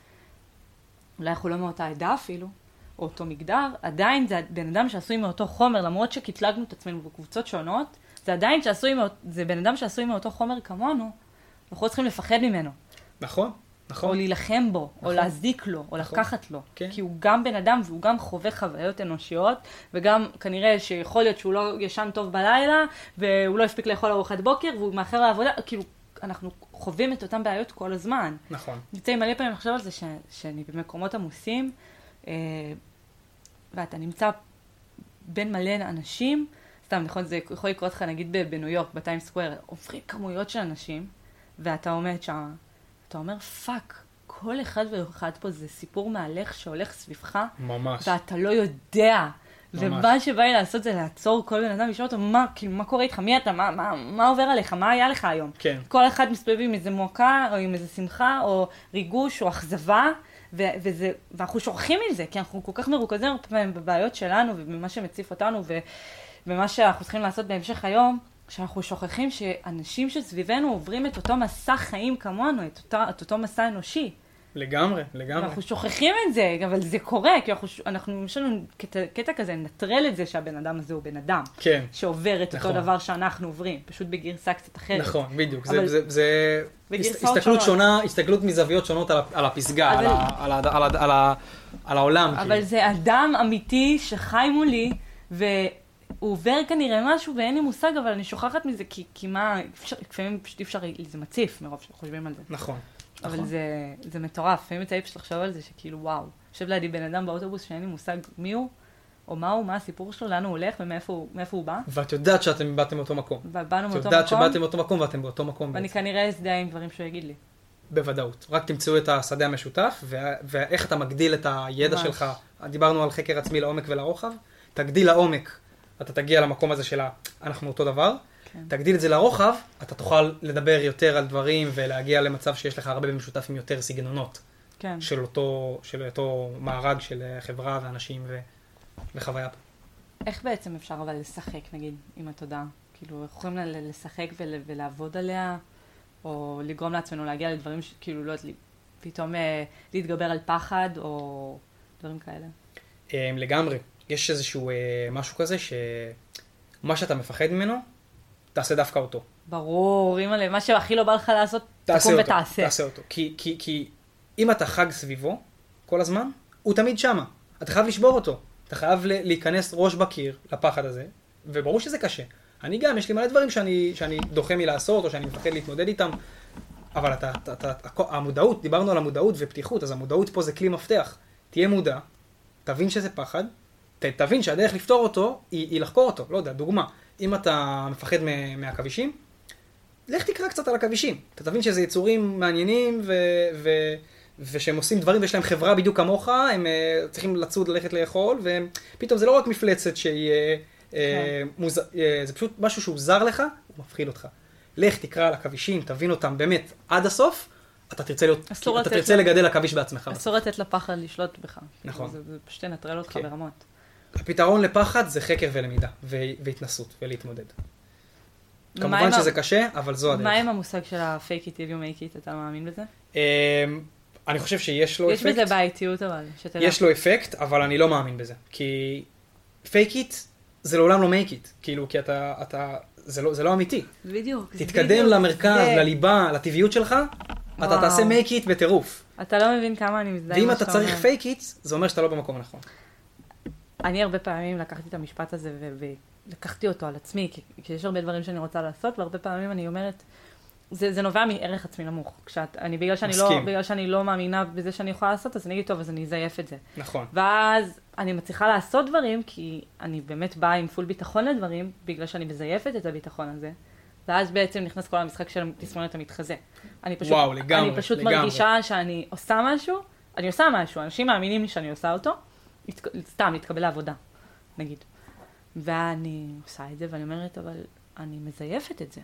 אולי אנחנו לא מאותה עדה אפילו, או אותו מגדר, עדיין זה בן אדם שעשוי מאותו חומר, למרות שקטלגנו את עצמנו בקבוצות שונות, זה עדיין שעשוי, זה בן אדם שעשוי מאותו חומר כמונו, אנחנו לא צריכים לפחד ממנו. נכון, נכון. או להילחם בו, נכון. או להזיק לו, או נכון. לקחת לו. כן. כי הוא גם בן אדם והוא גם חווה חוויות אנושיות, וגם כנראה שיכול להיות שהוא לא ישן טוב בלילה, והוא לא הספיק לאכול ארוחת בוקר, והוא מאחר לעבודה, כאילו, אנחנו חווים את אותן בעיות כל הזמן. נכון. יוצא לי מלא פעמים לחשוב על זה ש, שאני במקומות עמוסים, אה, ואתה נמצא בין מלא אנשים, סתם, נכון, זה יכול לקרות לך נגיד בניו יורק, בטיים סקוויר, עוברים כמויות של אנשים, ואתה עומד שם, אתה אומר, fuck, כל אחד ואחד פה זה סיפור מהלך שהולך סביבך, ממש. ואתה לא יודע. ומה שבא לי לעשות זה לעצור כל בן אדם, לשאול אותו, מה, כאילו, מה קורה איתך, מי אתה, מה, מה, מה עובר עליך, מה היה לך היום? כן. כל אחד מסתובב עם איזה מועקה, או עם איזה שמחה, או ריגוש, או אכזבה, ו- וזה, ואנחנו שוכחים מזה, כי אנחנו כל כך מרוכזים פעמים בבעיות שלנו, ובמה שמציף אותנו, ובמה שאנחנו צריכים לעשות בהמשך היום, שאנחנו שוכחים שאנשים שסביבנו עוברים את אותו מסע חיים כמונו, את, אותה, את אותו מסע אנושי. לגמרי, לגמרי. אנחנו שוכחים את זה, אבל זה קורה, כי אנחנו, אנחנו יש לנו קטע, קטע כזה, נטרל את זה שהבן אדם הזה הוא בן אדם. כן. שעובר את נכון. אותו דבר שאנחנו עוברים, פשוט בגרסה קצת אחרת. נכון, בדיוק. אבל... זה, זה, זה הסתכלות שונות. שונה, הסתכלות מזוויות שונות על, על הפסגה, אבל... על, על, על, על, ה, על העולם. אבל כאילו. זה אדם אמיתי שחי מולי, ו... הוא עובר כנראה משהו ואין לי מושג, אבל אני שוכחת מזה, כי, כי מה, לפעמים פשוט אי אפשר, זה מציף מרוב שחושבים על זה. נכון. אבל נכון. זה, זה מטורף, לפעמים יצא לי פשוט לחשוב על זה, שכאילו וואו, יושב לידי בן אדם באוטובוס שאין לי מושג מי הוא, או מה הוא, מה הסיפור שלו, לאן הוא הולך ומאיפה הוא, הוא בא. ואת יודעת שאתם באתם מאותו מקום. ובאנו מאותו מקום. את יודעת שבאתם מאותו מקום ואתם באותו מקום. ואני בעצם. כנראה אזדהה עם דברים שהוא יגיד לי. בוודאות. רק תמצאו את השדה המשותף, ואיך אתה מגדיל את הידע ממש. שלך. דיברנו על חקר עצמי לעומק ולרוחב. תגדיל לעומק, אתה תגיע למקום הזה של אנחנו אותו דבר. כן. תגדיל את זה לרוחב, אתה תוכל לדבר יותר על דברים ולהגיע למצב שיש לך הרבה במשותף עם יותר סגנונות. כן. של אותו, של אותו מארג של חברה ואנשים ו, וחוויה. איך בעצם אפשר אבל לשחק, נגיד, עם התודעה? כאילו, יכולים לשחק ול, ולעבוד עליה, או לגרום לעצמנו להגיע לדברים שכאילו, לא יודעת, פתאום אה, להתגבר על פחד, או דברים כאלה. אה, לגמרי. יש איזשהו אה, משהו כזה, שמה שאתה מפחד ממנו, תעשה דווקא אותו. ברור, אימא'לה, מה שהכי לא בא לך לעשות, תקום ותעשה. תעשה אותו. כי, כי, כי אם אתה חג סביבו כל הזמן, הוא תמיד שמה. אתה חייב לשבור אותו. אתה חייב להיכנס ראש בקיר לפחד הזה, וברור שזה קשה. אני גם, יש לי מלא דברים שאני, שאני דוחה מלעשות, או שאני מפחד להתמודד איתם, אבל אתה, אתה, אתה, המודעות, דיברנו על המודעות ופתיחות, אז המודעות פה זה כלי מפתח. תהיה מודע, תבין שזה פחד, ת, תבין שהדרך לפתור אותו היא, היא לחקור אותו. לא יודע, דוגמה, אם אתה מפחד מהעכבישים, לך תקרא קצת על עכבישים. אתה תבין שזה יצורים מעניינים ו... ו ושהם עושים דברים ויש להם חברה בדיוק כמוך, הם uh, צריכים לצוד ללכת לאכול, ופתאום זה לא רק מפלצת שהיא, uh, כן. מוז... uh, זה פשוט משהו שהוא זר לך, הוא מפחיד אותך. לך תקרא על עכבישים, תבין אותם באמת עד הסוף, אתה תרצה, להיות, אתה תרצה לה... לגדל עכביש בעצמך. אסור לתת לפחד לשלוט בך. נכון. זה, זה פשוט ינטרל אותך כן. ברמות. הפתרון לפחד זה חקר ולמידה, והתנסות, ולהתמודד. כמובן שזה קשה, אבל זו הדרך. מה עם המושג של ה-fake it till you make it, אתה מאמין בזה? אמ, אני חושב שיש לו יש אפקט. יש בזה בעייתיות אבל, שתדע. יש לו אפקט, אבל אני לא מאמין בזה. כי fake it זה לעולם לא make it. כאילו, כי אתה, אתה, זה לא, זה לא אמיתי. בדיוק. תתקדם בדיוק, למרכז, זה... לליבה, לטבעיות שלך, וואו. אתה תעשה make it בטירוף. אתה לא מבין כמה אני מזדהה עם מה שאתה אומר. ואם אתה צריך fake it, זה אומר שאתה לא במקום הנכון. אני הרבה פעמים לקחתי את המשפט הזה ולקחתי אותו על עצמי, כי, כי יש הרבה דברים שאני רוצה לעשות, והרבה פעמים אני אומרת, זה, זה נובע מערך עצמי נמוך. כשאת, אני, בגלל, שאני לא, בגלל שאני לא מאמינה בזה שאני יכולה לעשות, אז אני אגיד, טוב, אז אני אזייף את זה. נכון. ואז אני מצליחה לעשות דברים, כי אני באמת באה עם פול ביטחון לדברים, בגלל שאני מזייפת את הביטחון הזה. ואז בעצם נכנס כל המשחק של תסמונת המתחזה. אני פשוט, וואו, לגמרי, אני פשוט לגמרי. מרגישה שאני עושה משהו, אני עושה משהו, אנשים מאמינים לי שאני עושה אותו, סתם, להתקבל לעבודה, נגיד. ואני עושה את זה, ואני אומרת, אבל אני מזייפת את זה.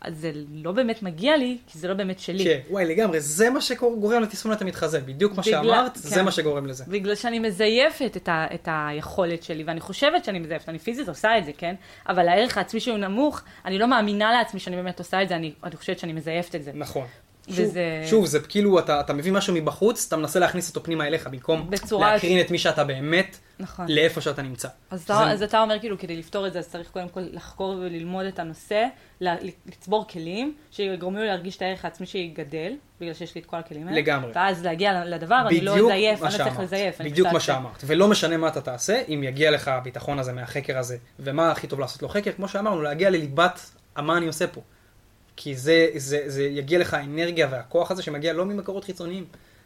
אז זה לא באמת מגיע לי, כי זה לא באמת שלי. כן, וואי, לגמרי, זה מה שגורם לתסמונת המתחזה, בדיוק מה בגלל, שאמרת, כן. זה מה שגורם לזה. בגלל שאני מזייפת את, ה, את היכולת שלי, ואני חושבת שאני מזייפת, אני פיזית עושה את זה, כן? אבל הערך העצמי שהוא נמוך, אני לא מאמינה לעצמי שאני באמת עושה את זה, אני, אני חושבת שאני מזייפת את זה. נכון. שוב, וזה... שוב, זה כאילו, אתה, אתה מביא משהו מבחוץ, אתה מנסה להכניס אותו פנימה אליך, במקום להקרין ש... את מי שאתה באמת, נכון. לאיפה שאתה נמצא. אז, זה... אתה, אז אתה אומר, כאילו, כדי לפתור את זה, אז צריך קודם כל לחקור וללמוד את הנושא, לצבור כלים, שיגרמו לי להרגיש את הערך העצמי שיגדל, בגלל שיש לי את כל הכלים האלה. לגמרי. ואז להגיע לדבר, אני לא אזייף, אני לא צריך לזייף. בדיוק מה שאמרת. ולא משנה מה אתה תעשה, אם יגיע לך הביטחון הזה מהחקר הזה, ומה הכי טוב לעשות לו חקר, כמו שאמרנו, להגיע לליבת מה אני עושה פה. כי זה, זה, זה יגיע לך האנרגיה והכוח הזה שמגיע לא ממקורות חיצוניים.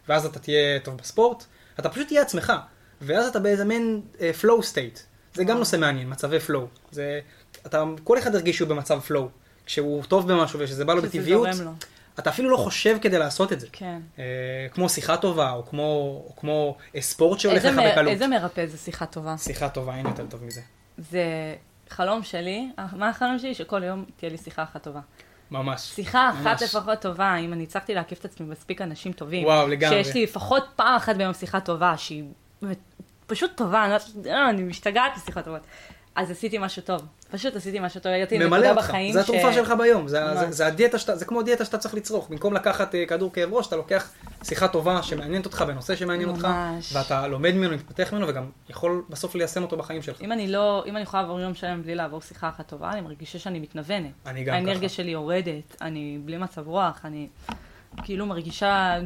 ואז אתה תהיה טוב בספורט, אתה פשוט תהיה עצמך. ואז אתה באיזה מין uh, flow state. זה גם נושא מעניין, מצבי flow. זה, אתה, כל אחד הרגיש שהוא במצב flow. כשהוא טוב במשהו ושזה בא לו בטבעיות, אתה אפילו לא חושב כדי לעשות את זה. כן. Uh, כמו שיחה טובה, או כמו, או כמו uh, ספורט שהולך לך בקלות. איזה מרפא זה שיחה טובה? שיחה טובה, אין יותר טוב מזה. זה חלום שלי, מה החלום שלי? שכל יום תהיה לי שיחה אחת טובה. ממש. שיחה אחת ממש. לפחות טובה, אם אני הצלחתי להקיף את עצמי מספיק אנשים טובים. וואו, לגמרי. שיש לי לפחות פעם אחת ביום שיחה טובה, שהיא פשוט טובה, אני, אה, אני משתגעת בשיחות טובות. אז עשיתי משהו טוב. פשוט עשיתי משהו טוב, הגעתי לנקודה בחיים ש... זה התרופה שלך ביום, זה, זה, זה הדיאטה שאתה, זה כמו דיאטה שאתה צריך לצרוך. במקום לקחת uh, כדור כאב ראש, אתה לוקח שיחה טובה שמעניינת אותך בנושא שמעניין ממש. אותך, ואתה לומד ממנו, מתפתח ממנו, וגם יכול בסוף ליישם אותו בחיים שלך. אם אני לא, אם אני יכולה לעבור יום שלם בלי לעבור שיחה אחת טובה, אני מרגישה שאני מתנוונת. אני גם האנרגיה ככה. שלי יורדת, אני בלי מצב רוח, אני כאילו מרגישה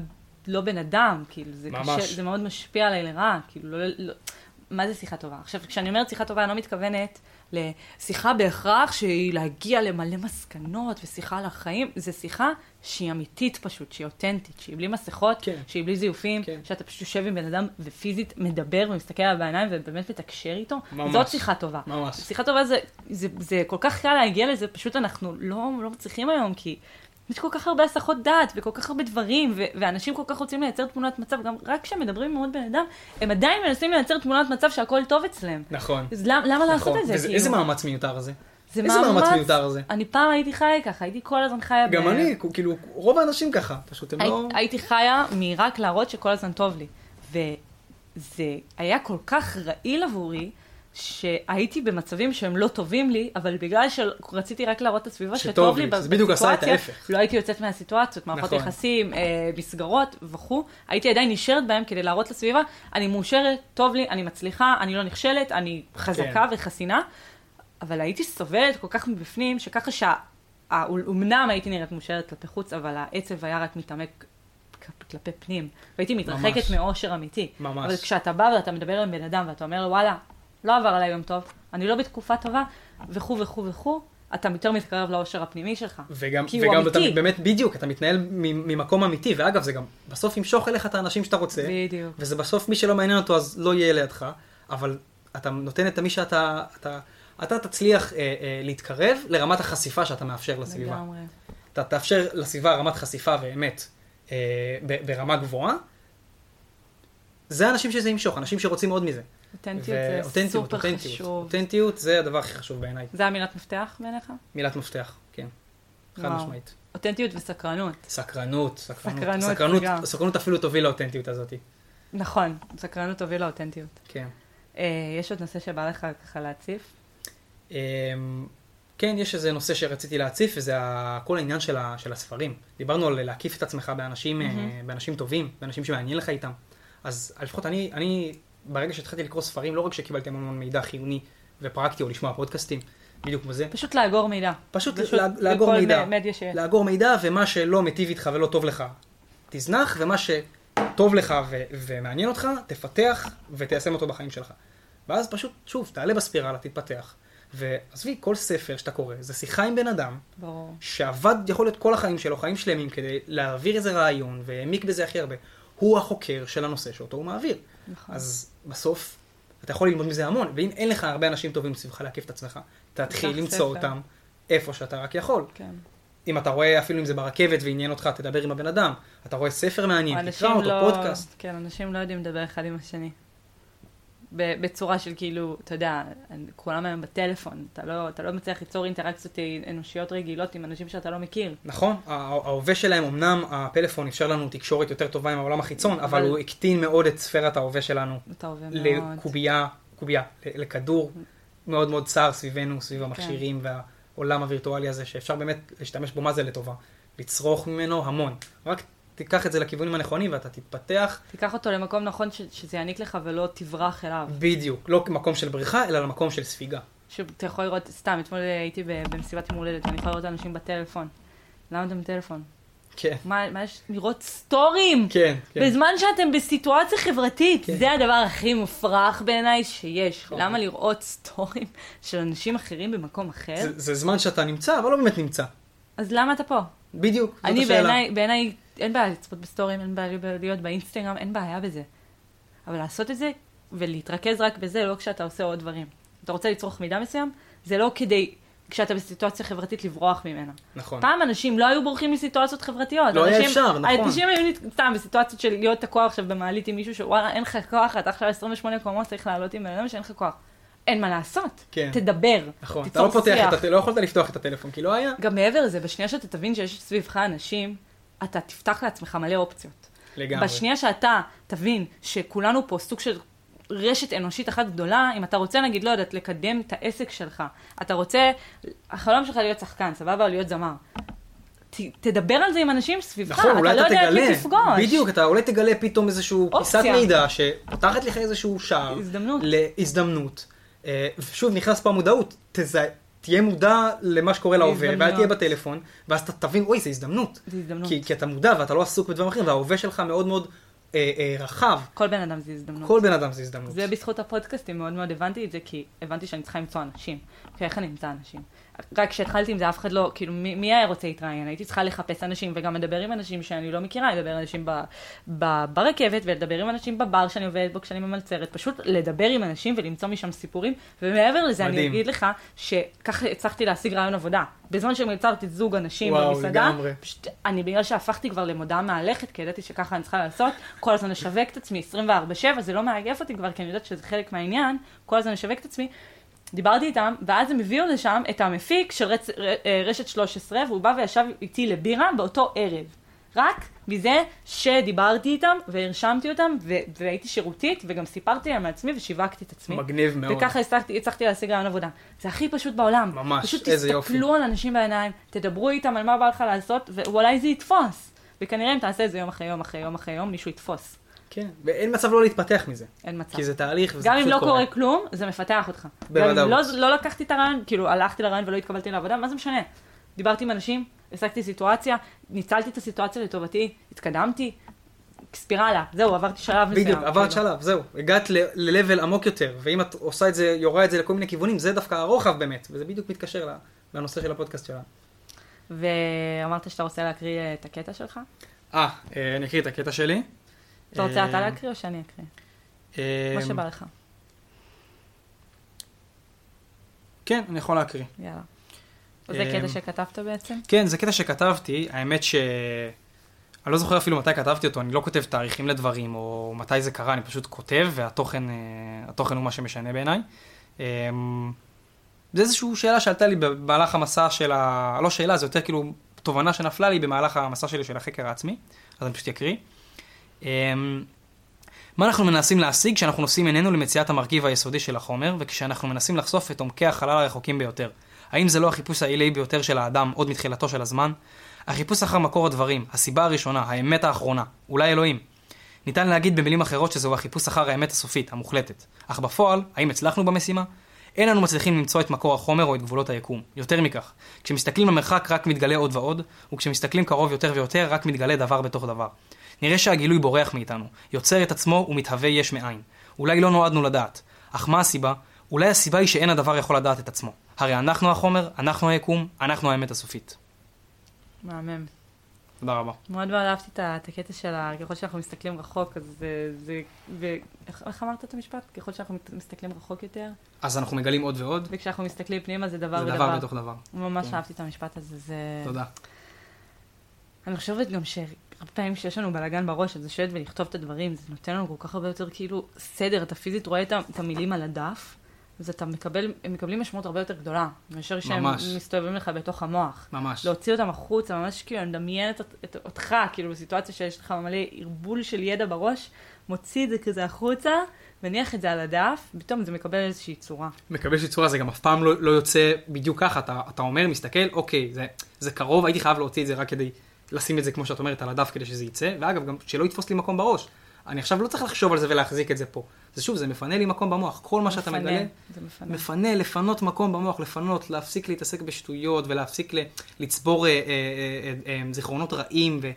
לא בן אדם, כאילו, זה ממש. קשה, זה מאוד משפיע עליי לרעה, כאילו, לא, לא, מה זה שיחה טובה? עכשיו, כשאני אומרת שיחה טובה, אני לא מתכוונת לשיחה בהכרח שהיא להגיע למלא מסקנות ושיחה על החיים, זה שיחה שהיא אמיתית פשוט, שהיא אותנטית, שהיא בלי מסכות, כן. שהיא בלי זיופים, כן. שאתה פשוט יושב עם בן אדם ופיזית מדבר ומסתכל עליו בעיניים ובאמת מתקשר איתו. ממש. זאת שיחה טובה. ממש. שיחה טובה זה, זה, זה כל כך קל להגיע לזה, פשוט אנחנו לא, לא מצליחים היום, כי יש כל כך הרבה הסחות דעת וכל כך הרבה דברים, ו- ואנשים כל כך רוצים לייצר תמונת מצב, גם רק כשהם מדברים עם עוד בן אדם, הם עדיין מנסים לייצר תמונת מצב שהכל טוב אצלם. נכון. אז למ- למה נכון. לעשות את זה? וזה, כאילו? איזה מאמץ מיותר זה? זה איזה מאמץ, מאמץ מיותר זה? אני פעם הייתי חיה ככה, הייתי כל הזמן חיה גם ב... אני, כאילו, רוב האנשים ככה, פשוט הם הי, לא... הייתי חיה מרק להראות שכל הזמן טוב לי. וזה היה כל כך רעיל עבורי, שהייתי במצבים שהם לא טובים לי, אבל בגלל שרציתי רק להראות את הסביבה שטוב לי בסיטואציה, לא הייתי יוצאת מהסיטואציות, מערכות נכון. יחסים, אה, מסגרות וכו', הייתי עדיין נשארת בהם כדי להראות לסביבה, אני מאושרת, טוב לי, אני מצליחה, אני לא נכשלת, אני חזקה כן. וחסינה, אבל הייתי סובלת כל כך מבפנים, שככה שאומנם הייתי נראית מאושרת כלפי חוץ, אבל העצב היה רק מתעמק כלפי פנים, והייתי מתרחקת מאושר אמיתי. ממש. אבל כשאתה בא ואתה מדבר עם בן אדם ואתה אומר לו, וואלה, לא עבר עליי יום טוב, אני לא בתקופה טובה, וכו' וכו' וכו', אתה יותר מתקרב לאושר הפנימי שלך. וגם, כי וגם הוא אמיתי. אתה, באמת, בדיוק, אתה מתנהל ממקום אמיתי, ואגב, זה גם בסוף ימשוך אליך את האנשים שאתה רוצה. בדיוק. וזה בסוף מי שלא מעניין אותו, אז לא יהיה לידך, אבל אתה נותן את מי שאתה, אתה, אתה תצליח אה, אה, להתקרב לרמת החשיפה שאתה מאפשר לסביבה. לגמרי. אתה תאפשר לסביבה רמת חשיפה באמת אה, ברמה גבוהה. זה האנשים שזה ימשוך, אנשים שרוצים עוד מזה. אותנטיות זה סופר אותנטיות. חשוב. אותנטיות זה הדבר הכי חשוב בעיניי. זה המילת מפתח בעיניך? מילת מפתח, כן. חד משמעית. אותנטיות וסקרנות. סקרנות, סקרנות. סקרנות, סקרנות, גם. סקרנות אפילו תוביל לאותנטיות הזאת. נכון, סקרנות תוביל לאותנטיות. כן. אה, יש עוד נושא שבא לך ככה להציף? אה, כן, יש איזה נושא שרציתי להציף, וזה כל העניין של, ה, של הספרים. דיברנו על להקיף את עצמך באנשים, mm-hmm. באנשים טובים, באנשים שמעניין לך איתם. אז לפחות אני, אני ברגע שהתחלתי לקרוא ספרים, לא רק שקיבלתי המון מידע חיוני ופרקטי או לשמוע פודקאסטים, בדיוק כמו זה. פשוט לאגור מידע. פשוט, פשוט לאגור מידע. לאגור מידע, ומה שלא מיטיב איתך ולא טוב לך, תזנח, ומה שטוב לך ו- ומעניין אותך, תפתח ותיישם אותו בחיים שלך. ואז פשוט, שוב, תעלה בספירלה, תתפתח. ועזבי, כל ספר שאתה קורא, זה שיחה עם בן אדם, ברור. שעבד, יכול להיות כל החיים שלו, חיים שלמים, כדי להעביר איזה רעיון, והעמיק בזה הכי הרבה. הוא החוקר של הנושא שאותו הוא מעביר. נכון. אז בסוף, אתה יכול ללמוד מזה המון, ואם אין לך הרבה אנשים טובים סביבך להקיף את עצמך, תתחיל למצוא ספר. אותם איפה שאתה רק יכול. כן. אם אתה רואה, אפילו אם זה ברכבת ועניין אותך, תדבר עם הבן אדם. אתה רואה ספר מעניין, תקרא אותו, לא... פודקאסט. כן, אנשים לא יודעים לדבר אחד עם השני. בצורה של כאילו, אתה יודע, כולם היום בטלפון, אתה לא, אתה לא מצליח ליצור אינטראקציות אנושיות רגילות עם אנשים שאתה לא מכיר. נכון, ההווה שלהם, אמנם הפלאפון אפשר לנו תקשורת יותר טובה עם העולם החיצון, אבל, אבל הוא הקטין מאוד את ספירת ההווה שלנו. את ההווה מאוד. לקובייה, קובייה, לכדור מאוד מאוד צר סביבנו, סביב המכשירים כן. והעולם הווירטואלי הזה, שאפשר באמת להשתמש בו מה זה לטובה. לצרוך ממנו המון. רק תיקח את זה לכיוונים הנכונים ואתה תתפתח. תיקח אותו למקום נכון ש- שזה יעניק לך ולא תברח אליו. בדיוק, לא כמקום של בריחה, אלא למקום של ספיגה. שאתה יכול לראות, סתם, אתמול הייתי במסיבת יום הולדת, ואני יכולה לראות אנשים בטלפון. למה אתם בטלפון? כן. מה, מה יש לראות סטורים? כן, כן. בזמן שאתם בסיטואציה חברתית. כן. זה הדבר הכי מופרך בעיניי שיש. נכון. למה לראות סטורים של אנשים אחרים במקום אחר? זה, זה זמן שאתה נמצא, אבל לא באמת נמצא. אז למה אתה פה? בדיוק, זאת אני השאלה. אני בעיניי אין בעיה לצפות בסטורים, אין בעיה להיות באינסטגרם, אין בעיה בזה. אבל לעשות את זה ולהתרכז רק בזה, לא כשאתה עושה עוד דברים. אתה רוצה לצרוך מידע מסוים, זה לא כדי, כשאתה בסיטואציה חברתית, לברוח ממנה. נכון. פעם אנשים לא היו בורחים מסיטואציות חברתיות. לא אנשים, היה אפשר, נכון. אנשים היו סתם בסיטואציות של להיות תקוע עכשיו במעלית עם מישהו שוואלה, אין לך כוח, אתה עכשיו 28 קומות, צריך לעלות עם בן אדם שאין לך כוח. אין מה לעשות, כן. תדבר, נכון, אתה לא פותח, את, לא יכולת לפתוח את הטלפון, כי לא היה. גם מעבר לזה, בשנייה שאתה תבין שיש סביבך אנשים אתה תפתח לעצמך מלא אופציות. לגמרי. בשנייה שאתה תבין שכולנו פה סוג של רשת אנושית אחת גדולה, אם אתה רוצה נגיד, לא יודעת, לקדם את העסק שלך, אתה רוצה, החלום שלך להיות שחקן, סבבה, או להיות זמר. ת, תדבר על זה עם אנשים סביבך, נכון, אתה לא אתה יודע את מי תפגוש. בדיוק, אתה אולי תגלה פתאום איזשהו פיסת מידע שפותחת לך איזשהו שער. הזדמנות. להזדמנות. אה, שוב, נכנס פה המודעות, תזהה. תהיה מודע למה שקורה להווה, ואל תהיה בטלפון, ואז אתה תבין, אוי, זו הזדמנות. זו הזדמנות. כי, כי אתה מודע ואתה לא עסוק בדברים אחרים, וההווה שלך מאוד מאוד אה, אה, רחב. כל בן אדם זה הזדמנות. כל בן אדם זה הזדמנות. זה בזכות הפודקאסטים, מאוד מאוד הבנתי את זה, כי הבנתי שאני צריכה למצוא אנשים. ואיך אני אמצא אנשים? רק כשהתחלתי עם זה, אף אחד לא, כאילו, מי, מי היה רוצה להתראיין? הייתי צריכה לחפש אנשים וגם לדבר עם אנשים שאני לא מכירה, לדבר עם אנשים ב, ב, ברכבת ולדבר עם אנשים בבר שאני עובדת בו כשאני ממלצרת, פשוט לדבר עם אנשים ולמצוא משם סיפורים, ומעבר לזה מדהים. אני אגיד לך שככה הצלחתי להשיג רעיון עבודה. בזמן שיצרתי זוג אנשים וואו, במסעדה, פשוט, אני בגלל שהפכתי כבר למודעה מהלכת, כי ידעתי שככה אני צריכה לעשות, כל הזמן לשווק את עצמי 24/7, זה לא מעייף אותי כבר, כי אני יודעת שזה חלק מהעניין, כל הזמן לשווק את עצמי. דיברתי איתם, ואז הם הביאו לשם את המפיק של רצ... אה, רשת 13, והוא בא וישב איתי לבירה באותו ערב. רק מזה שדיברתי איתם והרשמתי אותם ו- והייתי שירותית וגם סיפרתי להם מעצמי ושיווקתי את עצמי. מגניב מאוד. וככה הצלחתי, הצלחתי להשיג רעיון עבודה. זה הכי פשוט בעולם. ממש, איזה יופי. פשוט תסתכלו על אנשים בעיניים, תדברו איתם על מה בא לך לעשות ואולי זה יתפוס. וכנראה אם תעשה את זה יום אחרי יום אחרי יום אחרי יום, מישהו יתפוס. כן, ואין מצב לא להתפתח מזה. אין מצב. כי זה תהליך וזה פשוט קורה. גם אם לא קורה כלום, זה מפתח אותך. בוודאות. גם אם לא, לא לקחתי את הרעיון, כאילו הלכתי לרעיון ולא התקבלתי לעבודה, מה זה משנה? דיברתי עם אנשים, השגתי סיטואציה, ניצלתי את הסיטואציה לטובתי, התקדמתי, ספירלה, זהו, עברתי שלב מסוים. בדיוק, עברת כאילו. שלב, זהו. הגעת ל-level עמוק יותר, ואם את עושה את זה, יורה את זה לכל מיני כיוונים, זה דווקא הרוחב באמת, וזה בדיוק מתקשר לנושא של הפודקאסט שלנו. ואמרת שאתה רוצה להקריא אה, את הקטע שלך? אה, אה, אני אקריא את הקטע שלי. אתה רוצה אתה אה, להקריא או שאני אקריא? מה שבא לך. כן, אני יכול להקריא. יאללה. זה קטע שכתבת בעצם? כן, זה קטע שכתבתי, האמת ש... אני לא זוכר אפילו מתי כתבתי אותו, אני לא כותב תאריכים לדברים, או מתי זה קרה, אני פשוט כותב, והתוכן אה, הוא מה שמשנה בעיניי. אמ, זה איזושהי שאלה שעלתה לי במהלך המסע של ה... לא שאלה, זה יותר כאילו תובנה שנפלה לי במהלך המסע שלי של החקר העצמי, אז אני פשוט אקריא. אמ, מה אנחנו מנסים להשיג כשאנחנו נושאים עינינו למציאת המרכיב היסודי של החומר, וכשאנחנו מנסים לחשוף את עומקי החלל הרחוקים ביותר? האם זה לא החיפוש העילי ביותר של האדם עוד מתחילתו של הזמן? החיפוש אחר מקור הדברים, הסיבה הראשונה, האמת האחרונה, אולי אלוהים. ניתן להגיד במילים אחרות שזהו החיפוש אחר האמת הסופית, המוחלטת. אך בפועל, האם הצלחנו במשימה? אין אנו מצליחים למצוא את מקור החומר או את גבולות היקום. יותר מכך, כשמסתכלים למרחק רק מתגלה עוד ועוד, וכשמסתכלים קרוב יותר ויותר רק מתגלה דבר בתוך דבר. נראה שהגילוי בורח מאיתנו, יוצר את עצמו ומתהווה יש מאין. אולי לא נועדנו לדעת. אך מה הסיבה? אולי הסיבה היא שאין הדבר יכול לדעת את עצמו. הרי אנחנו החומר, אנחנו היקום, אנחנו האמת הסופית. מהמם. תודה רבה. מאוד מאוד אהבתי את הקטע של ככל שאנחנו מסתכלים רחוק, אז זה, זה, איך אמרת את המשפט? ככל שאנחנו מסתכלים רחוק יותר. אז אנחנו מגלים עוד ועוד. וכשאנחנו מסתכלים פנימה זה דבר ודבר. זה דבר בתוך דבר. ממש כן. אהבתי את המשפט הזה, זה... תודה. אני חושבת גם שהרבה פעמים שיש לנו בלאגן בראש, אז לשבת ולכתוב את הדברים, זה נותן לנו כל כך הרבה יותר כאילו סדר, אתה פיזית רואה את המילים על הדף. אז אתה מקבל, הם מקבלים משמעות הרבה יותר גדולה, מאשר שהם ממש. מסתובבים לך בתוך המוח. ממש. להוציא אותם החוצה, ממש כאילו, לדמיין את, את, אותך, כאילו, בסיטואציה שיש לך מלא ערבול של ידע בראש, מוציא את זה כזה החוצה, מניח את זה על הדף, פתאום זה מקבל איזושהי צורה. מקבל איזושהי צורה, זה גם אף פעם לא, לא יוצא בדיוק ככה, אתה, אתה אומר, מסתכל, אוקיי, זה, זה קרוב, הייתי חייב להוציא את זה רק כדי לשים את זה, כמו שאת אומרת, על הדף כדי שזה יצא, ואגב, גם שלא יתפוס לי מקום בראש. אני עכשיו לא צריך לחשוב על זה ולהחזיק את זה פה. זה שוב, זה מפנה לי מקום במוח. כל מה שאתה מגלה, מפנה. מפנה, לפנות מקום במוח, לפנות, להפסיק להתעסק בשטויות ולהפסיק לצבור אה, אה, אה, אה, זיכרונות רעים. ו,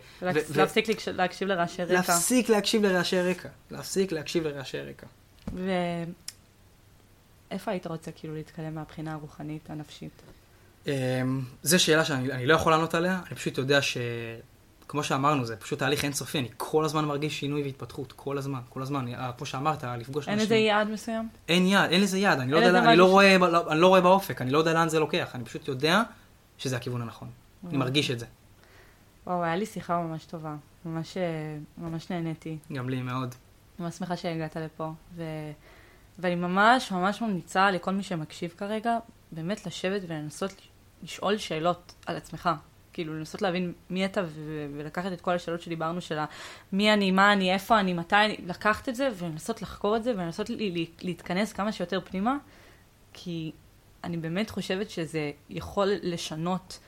להפסיק ו... להקשיב לרעשי רקע. להפסיק להקשיב לרעשי רקע. להפסיק להקשיב לרעשי רקע. ואיפה היית רוצה כאילו להתקדם מהבחינה הרוחנית, הנפשית? אה, זו שאלה שאני לא יכול לענות עליה, אני פשוט יודע ש... כמו שאמרנו, זה פשוט תהליך אינסופי, אני כל הזמן מרגיש שינוי והתפתחות, כל הזמן, כל הזמן, כמו שאמרת, לפגוש אנשים. אין לזה יעד מסוים? אין יעד, אין לזה יעד, אני לא, יודע, אני, לא רואה, אני לא רואה באופק, אני לא יודע לאן זה לוקח, אני פשוט יודע שזה הכיוון הנכון, אני מרגיש את זה. וואו, היה לי שיחה ממש טובה, ממש, ממש נהניתי. גם לי מאוד. ממש שמחה שהגעת לפה, ו... ואני ממש ממש ממליצה לכל מי שמקשיב כרגע, באמת לשבת ולנסות לשאול שאלות על עצמך. כאילו לנסות להבין מי אתה ו- ולקחת את כל השאלות שדיברנו של מי אני, מה אני, איפה אני, מתי אני, לקחת את זה ולנסות לחקור את זה ולנסות ל- להתכנס כמה שיותר פנימה, כי אני באמת חושבת שזה יכול לשנות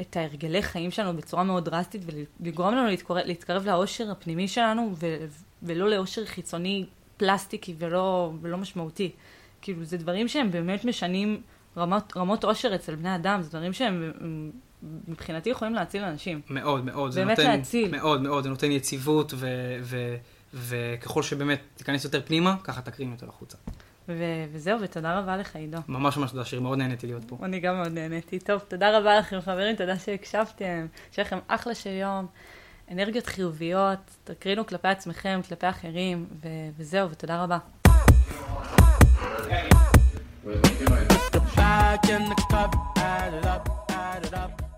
את ההרגלי חיים שלנו בצורה מאוד דרסטית ולגרום לנו להתקרב, להתקרב לאושר הפנימי שלנו ו- ולא לאושר חיצוני פלסטיקי ולא, ולא משמעותי. כאילו זה דברים שהם באמת משנים רמות, רמות אושר אצל בני אדם, זה דברים שהם מבחינתי יכולים להציל אנשים. מאוד, מאוד. באמת נותן, להציל. מאוד, מאוד. זה נותן יציבות, ו, ו, וככל שבאמת תיכנס יותר פנימה, ככה תקרין יותר החוצה. ו- וזהו, ותודה רבה לך, עידו. ממש ממש תודה, שיר, מאוד נהניתי להיות פה. אני גם מאוד נהניתי. טוב, תודה רבה לכם, חברים, תודה שהקשבתם. שיהיה לכם אחלה של יום, אנרגיות חיוביות, תקרינו כלפי עצמכם, כלפי אחרים, ו- וזהו, ותודה רבה. Back in the cup, add it up, add it up.